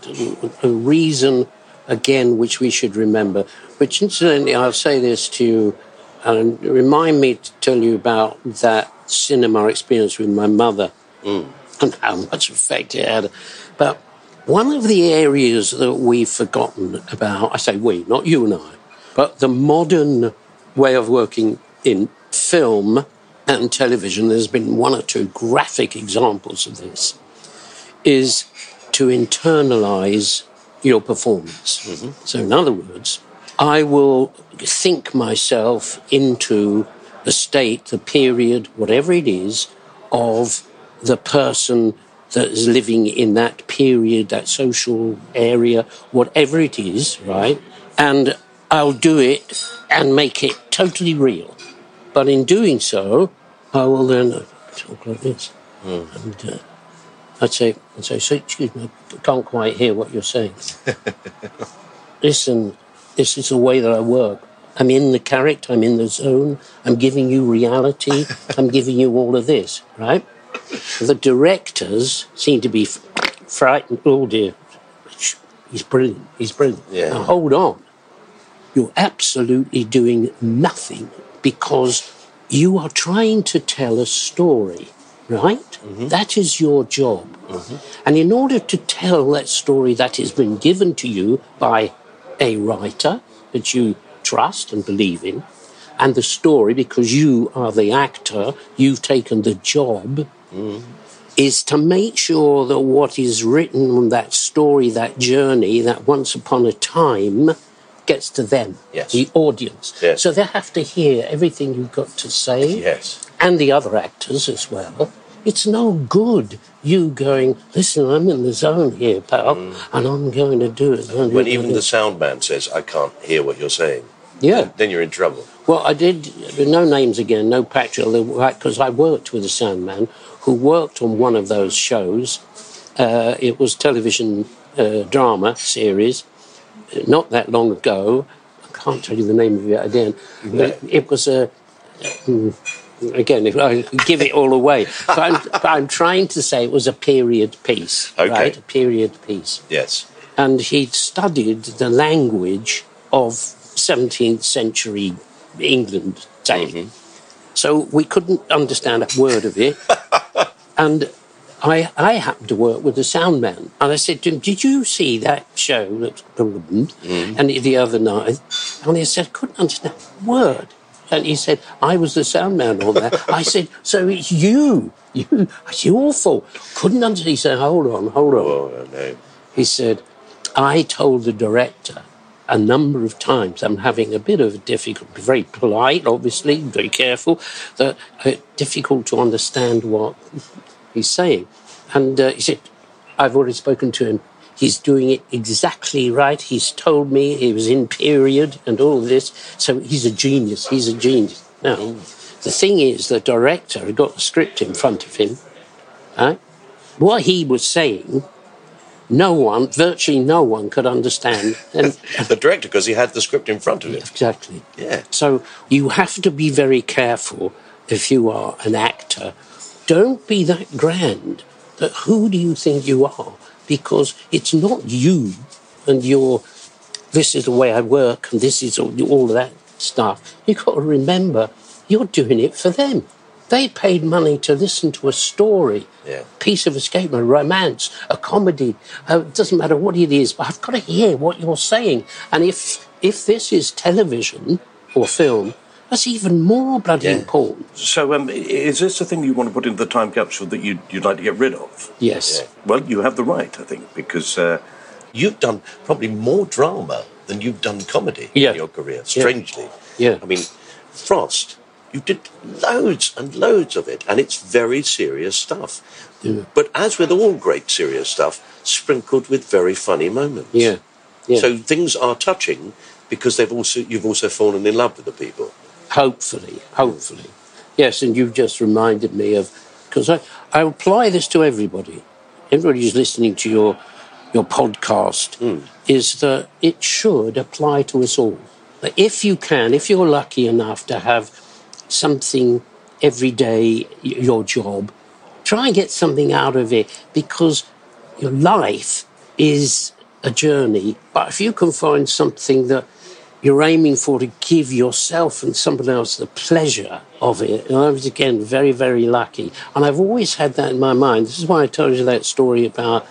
[SPEAKER 2] a reason again, which we should remember. Which, incidentally, I'll say this to you, and remind me to tell you about that cinema experience with my mother mm. and how much effect it had. But one of the areas that we've forgotten about, I say we, not you and I, but the modern way of working in film and television, there's been one or two graphic examples of this, is to internalize your performance. Mm-hmm. So, in other words, I will think myself into the state, the period, whatever it is, of the person that is living in that period, that social area, whatever it is, right? And I'll do it and make it totally real. But in doing so, I will then talk like this. And uh, I'd say, I'd say, so, excuse me, I can't quite hear what you're saying. <laughs> Listen, this is the way that I work. I'm in the character, I'm in the zone, I'm giving you reality, <laughs> I'm giving you all of this, right? The directors seem to be frightened. Oh dear, he's brilliant, he's brilliant.
[SPEAKER 1] Yeah.
[SPEAKER 2] Now hold on. You're absolutely doing nothing because you are trying to tell a story, right? Mm-hmm. That is your job. Mm-hmm. And in order to tell that story that has been given to you by a writer that you trust and believe in, and the story, because you are the actor, you've taken the job, mm-hmm. is to make sure that what is written on that story, that journey, that once upon a time, gets to them,
[SPEAKER 1] Yes.
[SPEAKER 2] the audience.
[SPEAKER 1] Yes.
[SPEAKER 2] So they have to hear everything you've got to say
[SPEAKER 1] Yes.
[SPEAKER 2] and the other actors as well. It's no good you going, listen, I'm in the zone here, pal, and I'm going to do it.
[SPEAKER 1] Mm. When even the sound man says, I can't hear what you're saying,
[SPEAKER 2] yeah.
[SPEAKER 1] then you're in trouble.
[SPEAKER 2] Well, I did, no names again, no Patrick, because I worked with a sound man who worked on one of those shows. Uh, it was television uh, drama series, not that long ago. I can't tell you the name of it again. But it, was a. mm, Again, if I give it all away, but I'm, but I'm trying to say it was a period piece,
[SPEAKER 1] Okay.
[SPEAKER 2] right? A period piece
[SPEAKER 1] Yes.
[SPEAKER 2] and he'd studied the language of 17th century England, say. So we couldn't understand a word of it. <laughs> and I, I happened to work with the sound man. And I said to him, Did you see that show? That, And the other night. And he said, Couldn't understand a word. And he said, I was the sound man on that. I said, So it's you. You, it's your fault. Couldn't understand. He said, Hold on, hold on.
[SPEAKER 1] Oh, no.
[SPEAKER 2] He said, I told the director a number of times, I'm having a bit of a difficult, very polite, obviously, very careful, that uh, difficult to understand what he's saying. And uh, he said, I've already spoken to him. He's doing it exactly right. He's told me he was in period and all this. So he's a genius. He's a genius. Now, the thing is, the director had got the script in front of him. Right? What he was saying no one, virtually no one, could understand. And <laughs>
[SPEAKER 1] The director, because he had the script in front of him.
[SPEAKER 2] exactly.
[SPEAKER 1] Yeah.
[SPEAKER 2] So you have to be very careful if you are an actor. Don't be that grand. That who do you think you are? Because it's not you and your. This is the way I work, and this is all, all of that stuff. You've got to remember, you're doing it for them. They paid money to listen to a story,
[SPEAKER 1] Yeah.
[SPEAKER 2] piece of escape, a romance, a comedy. Uh, it doesn't matter what it is, but I've got to hear what you're saying. And if if this is television or film, that's even more bloody important.
[SPEAKER 4] So, um, is this a thing you want to put into the time capsule that you'd, you'd like to get rid of?
[SPEAKER 2] Yes.
[SPEAKER 4] Well, you have the right, I think, because uh,
[SPEAKER 1] You've done probably more drama than you've done comedy
[SPEAKER 2] Yeah.
[SPEAKER 1] in your career, strangely.
[SPEAKER 2] Yeah.
[SPEAKER 1] I mean, Frost, you did loads and loads of it, and it's very serious stuff. But as with all great serious stuff, sprinkled with very funny moments.
[SPEAKER 2] Yeah. Yeah.
[SPEAKER 1] So things are touching because they've also you've also fallen in love with the people.
[SPEAKER 2] Hopefully, hopefully. Yes, and you've just reminded me of because I, I apply this to everybody. Everybody who's listening to your your podcast hmm. is that it should apply to us all. That if you can, if you're lucky enough to have something every day, your job, try and get something out of it because your life is a journey. But if you can find something that you're aiming for to give yourself and somebody else the pleasure of it. And I was again very, very lucky. And I've always had that in my mind. This is why I told you that story about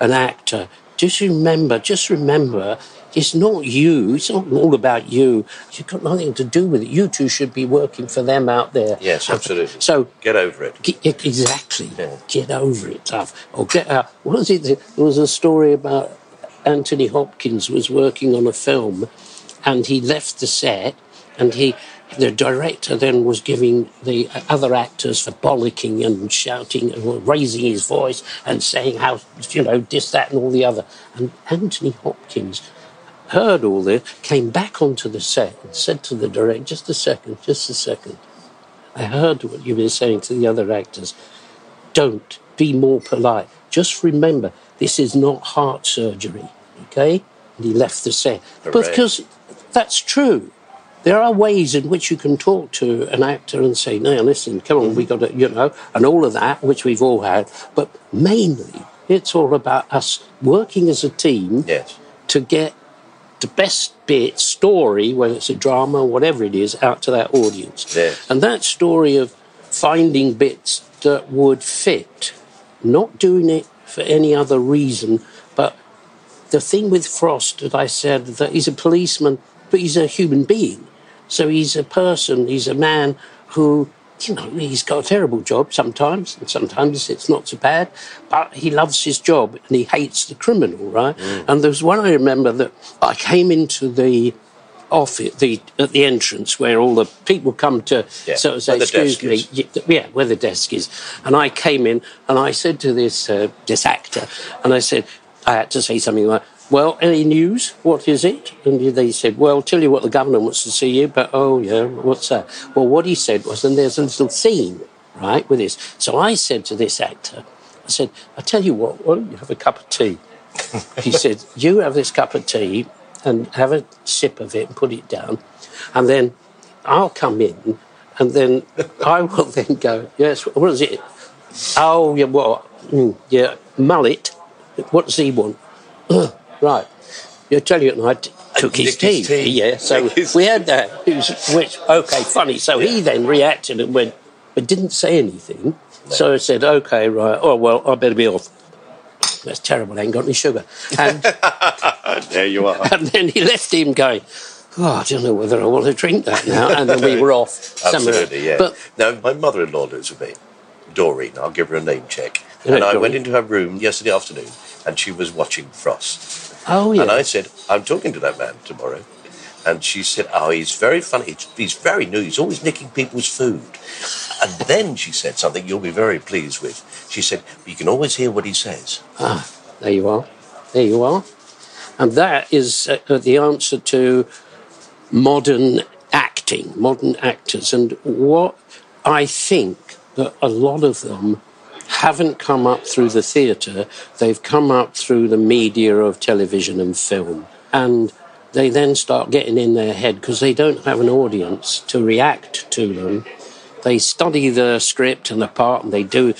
[SPEAKER 2] an actor. Just remember, just remember, it's not you. It's not all about you. You've got nothing to do with it. You two should be working for them out there.
[SPEAKER 1] Yes, absolutely.
[SPEAKER 2] So
[SPEAKER 1] Get over it.
[SPEAKER 2] Get, exactly. Get over it, tough. Or get out. What was it? There was a story about Anthony Hopkins was working on a film, and he left the set, and he. The director then was giving the other actors for bollocking and shouting and raising his voice and saying how, you know, this, that, and all the other. And Anthony Hopkins heard all this, came back onto the set and said to the director, just a second, just a second. I heard what you were saying to the other actors. Don't be more polite. Just remember, this is not heart surgery, okay? And he left the set.
[SPEAKER 1] Hooray.
[SPEAKER 2] because that's true. There are ways in which you can talk to an actor and say, "No, listen, come on, we mm-hmm. got to," you know, and all of that, which we've all had. But mainly, it's all about us working as a team
[SPEAKER 1] Yes.
[SPEAKER 2] to get the best bit story, whether it's a drama or whatever it is, out to that audience.
[SPEAKER 1] Yes.
[SPEAKER 2] And that story of finding bits that would fit, not doing it for any other reason, but the thing with Frost that I said that he's a policeman, but he's a human being. So he's a person, he's a man who, you know, he's got a terrible job sometimes, and sometimes it's not so bad, but he loves his job and he hates the criminal, right? And there was one I remember that I came into the office, the at the entrance where all the people come to
[SPEAKER 1] Yeah,
[SPEAKER 2] sort of say, excuse me, yeah, where the desk is. And I came in and I said to this uh, this actor, and I said, I had to say something like, "Well, any news? What is it?" And they said, "Well, tell you what, the governor wants to see you." But oh yeah, what's that? Well, what he said was, and there's a little scene, right, with this. So I said to this actor, I said, "I tell you what, why don't you have a cup of tea?" he <laughs> said, "You have this cup of tea." And have a sip of it and put it down, and then I'll come in, and then I <laughs> will then go, yes, what is it? Oh, yeah, what? Mm, yeah, Mullett. What does he want? <clears throat> right. You tell you, and I t- uh, took his
[SPEAKER 1] his
[SPEAKER 2] tea. Yeah, so
[SPEAKER 1] his
[SPEAKER 2] we had that. It was, which, okay, funny. So he then reacted and went, but didn't say anything. So I said, okay, right. Oh, well, I better be off. That's terrible. I ain't got any sugar. And <laughs>
[SPEAKER 1] there you are.
[SPEAKER 2] and then he left him going, oh, I don't know whether I want to drink that now. And then we were off. somewhere.
[SPEAKER 1] Absolutely, yeah.
[SPEAKER 2] But
[SPEAKER 1] now, my mother-in-law lives with me, Doreen. I'll give her a name check. And I
[SPEAKER 2] Doreen.
[SPEAKER 1] went into her room yesterday afternoon, and she was watching Frost.
[SPEAKER 2] Oh yeah,
[SPEAKER 1] And I said, "I'm talking to that man tomorrow." And she said, "Oh, he's very funny. He's, very new. He's always nicking people's food." And then she said something you'll be very pleased with. She said, "You can always hear what he says."
[SPEAKER 2] Ah, there you are. There you are. And that is uh, the answer to modern acting, modern actors. And what I think that a lot of them haven't come up through the theatre, they've come up through the media of television and film. And they then start getting in their head because they don't have an audience to react to them. They study the script and the part and they do.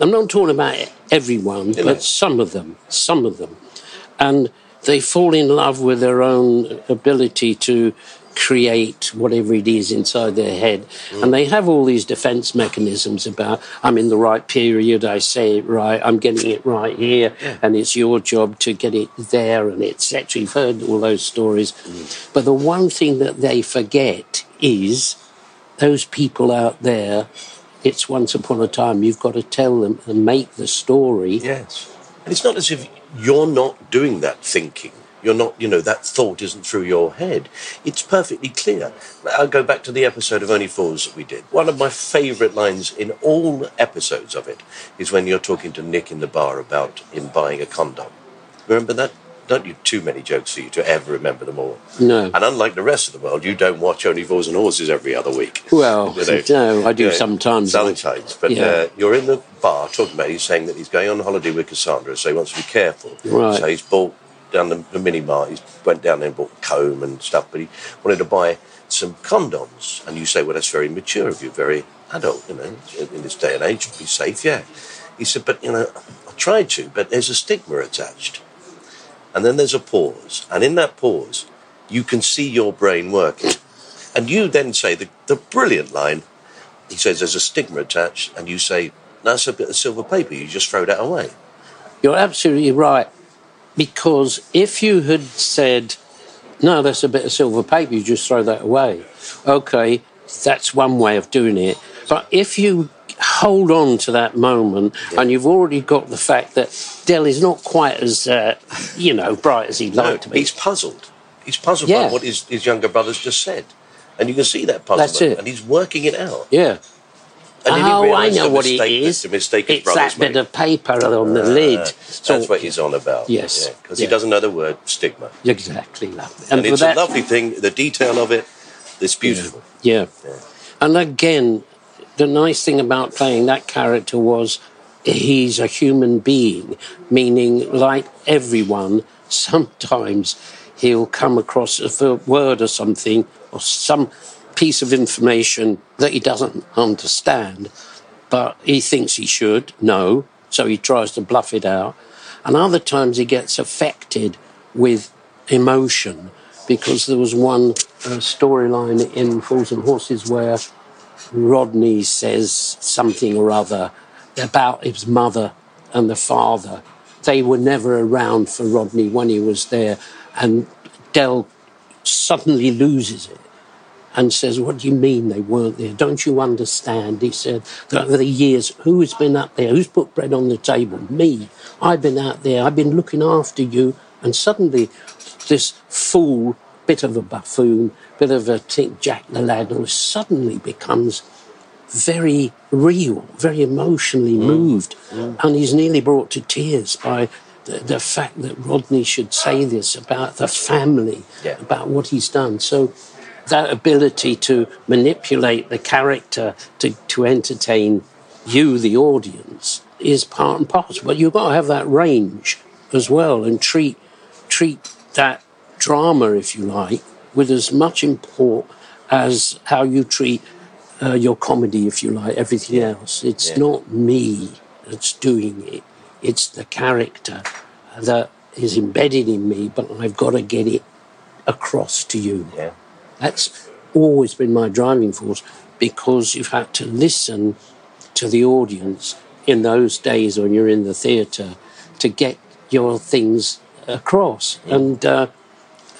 [SPEAKER 2] I'm not talking about everyone, but some of them, some of them. And they fall in love with their own ability to create whatever it is inside their head. And they have all these defense mechanisms about, I'm in the right period, I say it right, I'm getting it right here, and it's your job to get it there, and etc. You've heard all those stories. Mm. But the one thing that they forget is those people out there, it's once upon a time, you've got to tell them and make the story.
[SPEAKER 1] Yes. And it's not as if you're not doing that thinking. You're not, you know, that thought isn't through your head. It's perfectly clear. I'll go back to the episode of Only Fools that we did. One of my favourite lines in all episodes of it is when you're talking to Nick in the bar about him buying a condom. Remember that? Don't you too many jokes for you to ever remember them all.
[SPEAKER 2] No.
[SPEAKER 1] And unlike the rest of the world, you don't watch Only Fools and Horses every other week.
[SPEAKER 2] Well,
[SPEAKER 1] You know,
[SPEAKER 2] no, I do
[SPEAKER 1] you know,
[SPEAKER 2] sometimes.
[SPEAKER 1] Sometimes, but
[SPEAKER 2] Yeah.
[SPEAKER 1] uh, you're in the bar talking about. He's saying that he's going on holiday with Cassandra, so he wants to be careful.
[SPEAKER 2] Right.
[SPEAKER 1] So he's bought down the, the mini mart. He went down there and bought comb and stuff, but he wanted to buy some condoms. And you say, well, that's very mature of you, very adult, you know, in this day and age, be safe, yeah. He said, but you know, I tried to, but there's a stigma attached. And then there's a pause, and in that pause, you can see your brain working. And you then say the, the brilliant line. He says there's a stigma attached, and you say that's a bit of silver paper. You just throw that away.
[SPEAKER 2] You're absolutely right. Because if you had said, no, that's a bit of silver paper, you just throw that away. Okay, that's one way of doing it. But if you hold on to that moment and you've already got the fact that Del is not quite as, uh, you know, bright as he'd
[SPEAKER 1] No,
[SPEAKER 2] like to be.
[SPEAKER 1] he's puzzled. He's puzzled
[SPEAKER 2] Yeah.
[SPEAKER 1] by what his, his younger brother's just said, and you can see that puzzlement.
[SPEAKER 2] That's it.
[SPEAKER 1] And he's working it out.
[SPEAKER 2] Yeah.
[SPEAKER 1] And then he
[SPEAKER 2] oh, I know what it
[SPEAKER 1] mistake
[SPEAKER 2] is.
[SPEAKER 1] The mistake
[SPEAKER 2] it's that bit of paper on the
[SPEAKER 1] Ah,
[SPEAKER 2] lid.
[SPEAKER 1] That's what he's on about.
[SPEAKER 2] Yes.
[SPEAKER 1] Because
[SPEAKER 2] Yeah.
[SPEAKER 1] he doesn't know the word stigma.
[SPEAKER 2] Exactly, lovely.
[SPEAKER 1] And,
[SPEAKER 2] for
[SPEAKER 1] it's
[SPEAKER 2] that-
[SPEAKER 1] a lovely thing. The detail of it, it's beautiful.
[SPEAKER 2] Yeah. And again, the nice thing about playing that character was he's a human being, meaning, like everyone, sometimes he'll come across a word or something or some piece of information that he doesn't understand, but he thinks he should know, so he tries to bluff it out. And other times he gets affected with emotion because there was one uh, storyline in Fools and Horses where Rodney says something or other about his mother and the father. They were never around for Rodney when he was there, and Del suddenly loses it and says, What do you mean they weren't there? Don't you understand? He said, that Over the years, who has been up there? Who's put bread on the table? Me. I've been out there. I've been looking after you. And suddenly, this fool, bit of a buffoon, bit of a t- Jack the Lad, suddenly becomes very real, very emotionally mm. moved. Mm. And he's nearly brought to tears by the, the fact that Rodney should say this about the family,
[SPEAKER 1] Yeah.
[SPEAKER 2] about what he's done. So that ability to manipulate the character to, to entertain you, the audience, is part and parcel. But you've got to have that range as well and treat treat that drama, if you like, with as much import as how you treat uh, your comedy, if you like, everything else. It's
[SPEAKER 1] Yeah.
[SPEAKER 2] not me that's doing it. It's the character that is embedded in me, but I've got to get it across to you.
[SPEAKER 1] Yeah.
[SPEAKER 2] That's always been my driving force because you've had to listen to the audience in those days when you're in the theatre to get your things across. And uh,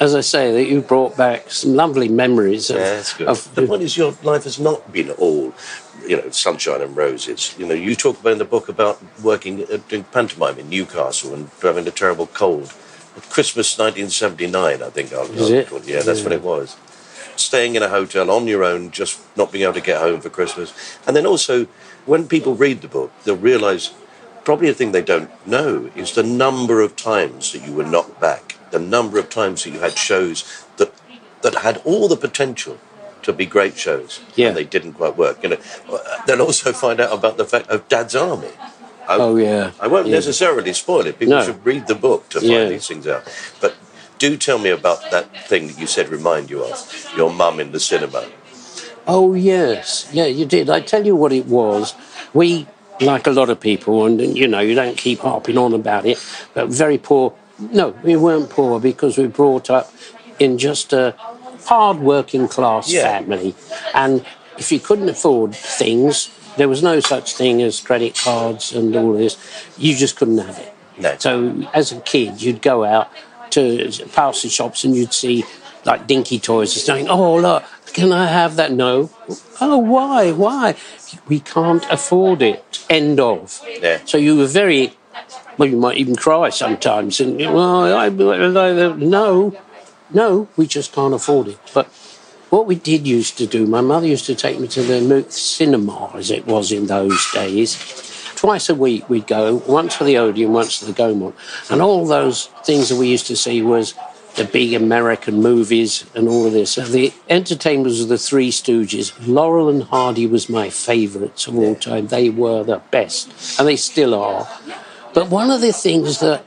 [SPEAKER 2] as I say, that you brought back some lovely memories of,
[SPEAKER 1] Yeah, that's good.
[SPEAKER 2] of
[SPEAKER 1] the point is, your life has not been all, you know, sunshine and roses. You know, you talk about in the book about working at, doing pantomime in Newcastle and having a terrible cold. At Christmas 1979, I think I was.
[SPEAKER 2] Is it?
[SPEAKER 1] Yeah, that's
[SPEAKER 2] Yeah.
[SPEAKER 1] when it was. Staying in a hotel on your own, just not being able to get home for Christmas, and then also when people read the book, they'll realise probably a thing they don't know is the number of times that you were knocked back, the number of times that you had shows that that had all the potential to be great shows,
[SPEAKER 2] Yeah.
[SPEAKER 1] and they didn't quite work. You know, uh, they'll also find out about the fact of Dad's Army. I,
[SPEAKER 2] Oh, yeah.
[SPEAKER 1] I won't
[SPEAKER 2] Yeah.
[SPEAKER 1] necessarily spoil it. People
[SPEAKER 2] No.
[SPEAKER 1] should read the book to find
[SPEAKER 2] Yeah.
[SPEAKER 1] these things out. But do tell me about that thing that you said remind you of your mum in the cinema.
[SPEAKER 2] Oh, yes. Yeah, you did. I tell you what it was. We, like a lot of people, and you know, you don't keep harping on about it, but very poor. No, we weren't poor because we were brought up in just a hard working class
[SPEAKER 1] Yeah.
[SPEAKER 2] family. And if you couldn't afford things, there was no such thing as credit cards and all this. You just couldn't have it.
[SPEAKER 1] No.
[SPEAKER 2] So as a kid, you'd go out to the shops and you'd see like dinky toys and saying, "Oh look, can I have that?" No. Oh, why? Why? We can't afford it. End of.
[SPEAKER 1] Yeah.
[SPEAKER 2] So you were very. Well, you might even cry sometimes, and well, I, I, no, no, we just can't afford it. But what we did used to do, my mother used to take me to the cinema, as it was in those days. Twice a week we'd go, once for the Odeon, once for the Gaumont. And all those things that we used to see was the big American movies and all of this. So the entertainers of the Three Stooges, Laurel and Hardy was my favourites of all time. They were the best, and they still are. But one of the things that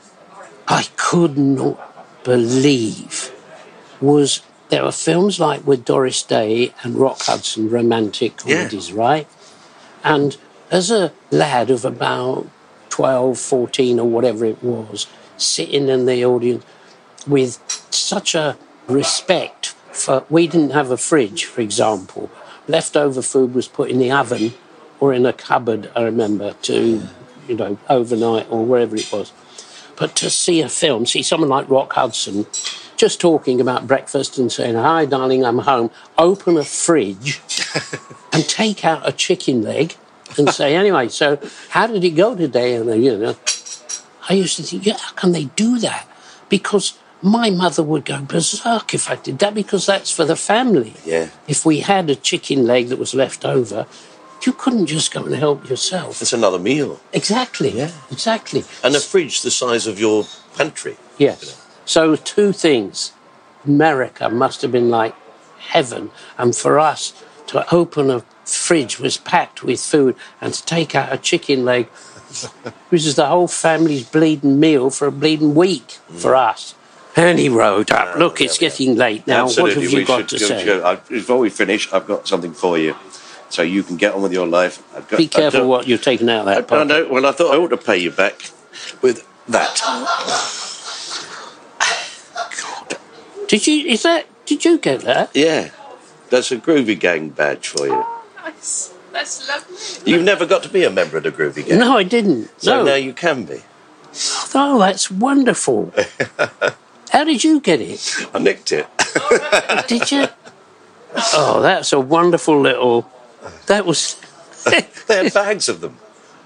[SPEAKER 2] I could not believe was there were films like with Doris Day and Rock Hudson, romantic comedies, right? And as a lad of about 12, 14, or whatever it was, sitting in the audience with such a respect for, we didn't have a fridge, for example. Leftover food was put in the oven or in a cupboard, I remember, to, you know, overnight or wherever it was. But to see a film, see someone like Rock Hudson just talking about breakfast and saying, Hi, darling, I'm home, open a fridge <laughs> and take out a chicken leg and say, Anyway, so how did it go today? And, uh, you know, I used to think, yeah, how can they do that? Because my mother would go berserk if I did that because that's for the family.
[SPEAKER 1] Yeah.
[SPEAKER 2] If we had a chicken leg that was left over, you couldn't just go and help yourself.
[SPEAKER 1] It's another meal.
[SPEAKER 2] Exactly.
[SPEAKER 1] Yeah.
[SPEAKER 2] Exactly.
[SPEAKER 1] And a fridge the size of your pantry.
[SPEAKER 2] Yes. So two things. America must have been like heaven, and for us to open a fridge was packed with food, and to take out a chicken leg, which is the whole family's bleeding meal for a bleeding week for mm. us. And he rode up. Look, it's getting late now.
[SPEAKER 4] Absolutely,
[SPEAKER 2] what have you
[SPEAKER 4] we
[SPEAKER 2] got to
[SPEAKER 4] go-
[SPEAKER 2] say?
[SPEAKER 4] go- uh, before we finish, I've got something for you, so you can get on with your life. I've got,
[SPEAKER 2] Be careful what you're taking out of that
[SPEAKER 4] I, I know. Well, I thought I ought to pay you back with that.
[SPEAKER 2] Did you? Is that? Did you get that?
[SPEAKER 4] Yeah, that's a Groovy Gang badge for you.
[SPEAKER 7] Oh, nice. That's lovely.
[SPEAKER 1] You've never got to be a member of the Groovy Gang.
[SPEAKER 2] No, I didn't.
[SPEAKER 1] So
[SPEAKER 2] no.
[SPEAKER 1] now you can be.
[SPEAKER 2] Oh, that's wonderful. <laughs> How did you get it?
[SPEAKER 4] I nicked it. <laughs>
[SPEAKER 2] Did you? Oh, that's a wonderful little. That was. <laughs>
[SPEAKER 1] they had bags of them.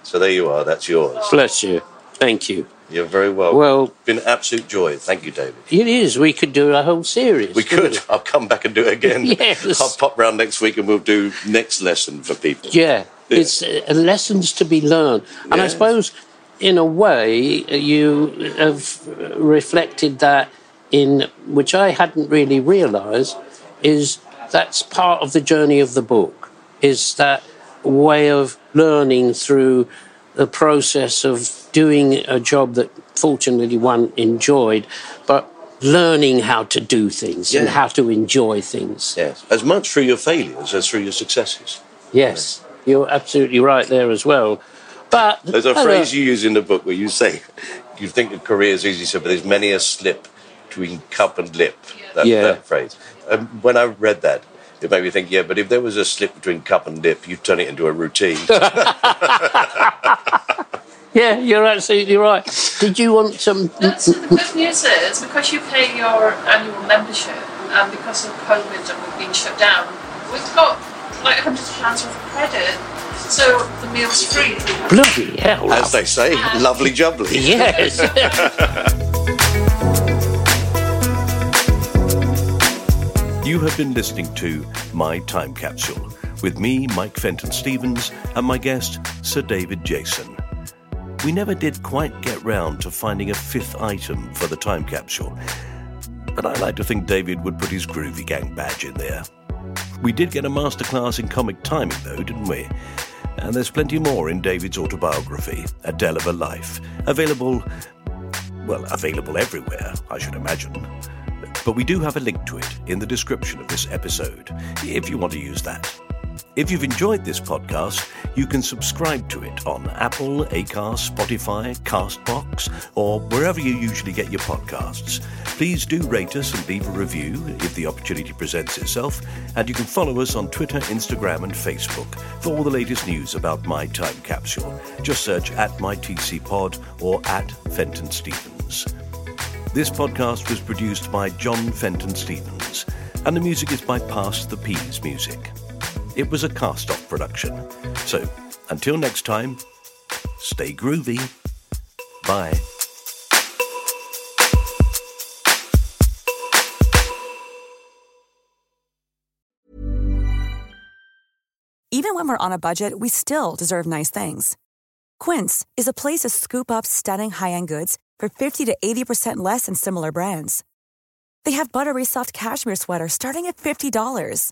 [SPEAKER 1] So there you are. That's yours.
[SPEAKER 2] Bless you. Thank you.
[SPEAKER 1] You're very welcome.
[SPEAKER 2] Well-
[SPEAKER 1] been an absolute joy. Thank you, David.
[SPEAKER 2] It is. We could do a whole series.
[SPEAKER 1] We could. I'll come back and do it again. <laughs>
[SPEAKER 2] Yes.
[SPEAKER 1] I'll pop round next week and we'll do next lesson for people.
[SPEAKER 2] Yeah, it's uh, lessons to be learned, and I suppose, in a way, you have reflected that in which I hadn't really realised is that's part of the journey of the book. Is that way of learning through the process of doing a job that fortunately one enjoyed, but learning how to do things and how to enjoy things.
[SPEAKER 1] Yes. As much through your failures as through your successes.
[SPEAKER 2] Yes, you're absolutely right there as well. But
[SPEAKER 1] There's a phrase you use in the book where you say, <laughs> you think a career is easy, so, but there's many a slip between cup and lip. That,
[SPEAKER 2] Yeah.
[SPEAKER 1] that phrase. Um, when I read that, it made me think, yeah, but if there was a slip between cup and lip, you'd turn it into a routine. <laughs> <laughs>
[SPEAKER 2] Yeah, you're absolutely right. Did you want some?
[SPEAKER 7] And so the good news is because you pay your annual membership and because of COVID and we've been shut down, we've got like hundred pounds worth of credit, so the meal's free.
[SPEAKER 2] Bloody hell!
[SPEAKER 1] As they say, lovely jubbly.
[SPEAKER 2] Yes. <laughs>
[SPEAKER 5] You have been listening to My Time Capsule with me, Mike Fenton Stevens, and my guest, Sir David Jason. We never did quite get round to finding a fifth item for the time capsule, but I like to think David would put his Groovy Gang badge in there. We did get a masterclass in comic timing, though, didn't we? And there's plenty more in David's autobiography, A Del of a Life, available, well, available everywhere, I should imagine. But we do have a link to it in the description of this episode, if you want to use that.
[SPEAKER 1] If you've enjoyed this podcast, you can subscribe to it on Apple, Acast, Spotify, Castbox, or wherever you usually get your podcasts. Please do rate us and leave a review if the opportunity presents itself, and you can follow us on Twitter, Instagram, and Facebook for all the latest news about My Time Capsule. Just search at MyTCPod or at Fenton Stevens. This podcast was produced by John Fenton Stevens, and the music is by Past the Peas Music. It was a cast off production. So, until next time, stay groovy. Bye.
[SPEAKER 8] Even when we're on a budget, we still deserve nice things. Quince is a place to scoop up stunning high end goods for 50 to 80% less than similar brands. They have buttery soft cashmere sweaters starting at $50,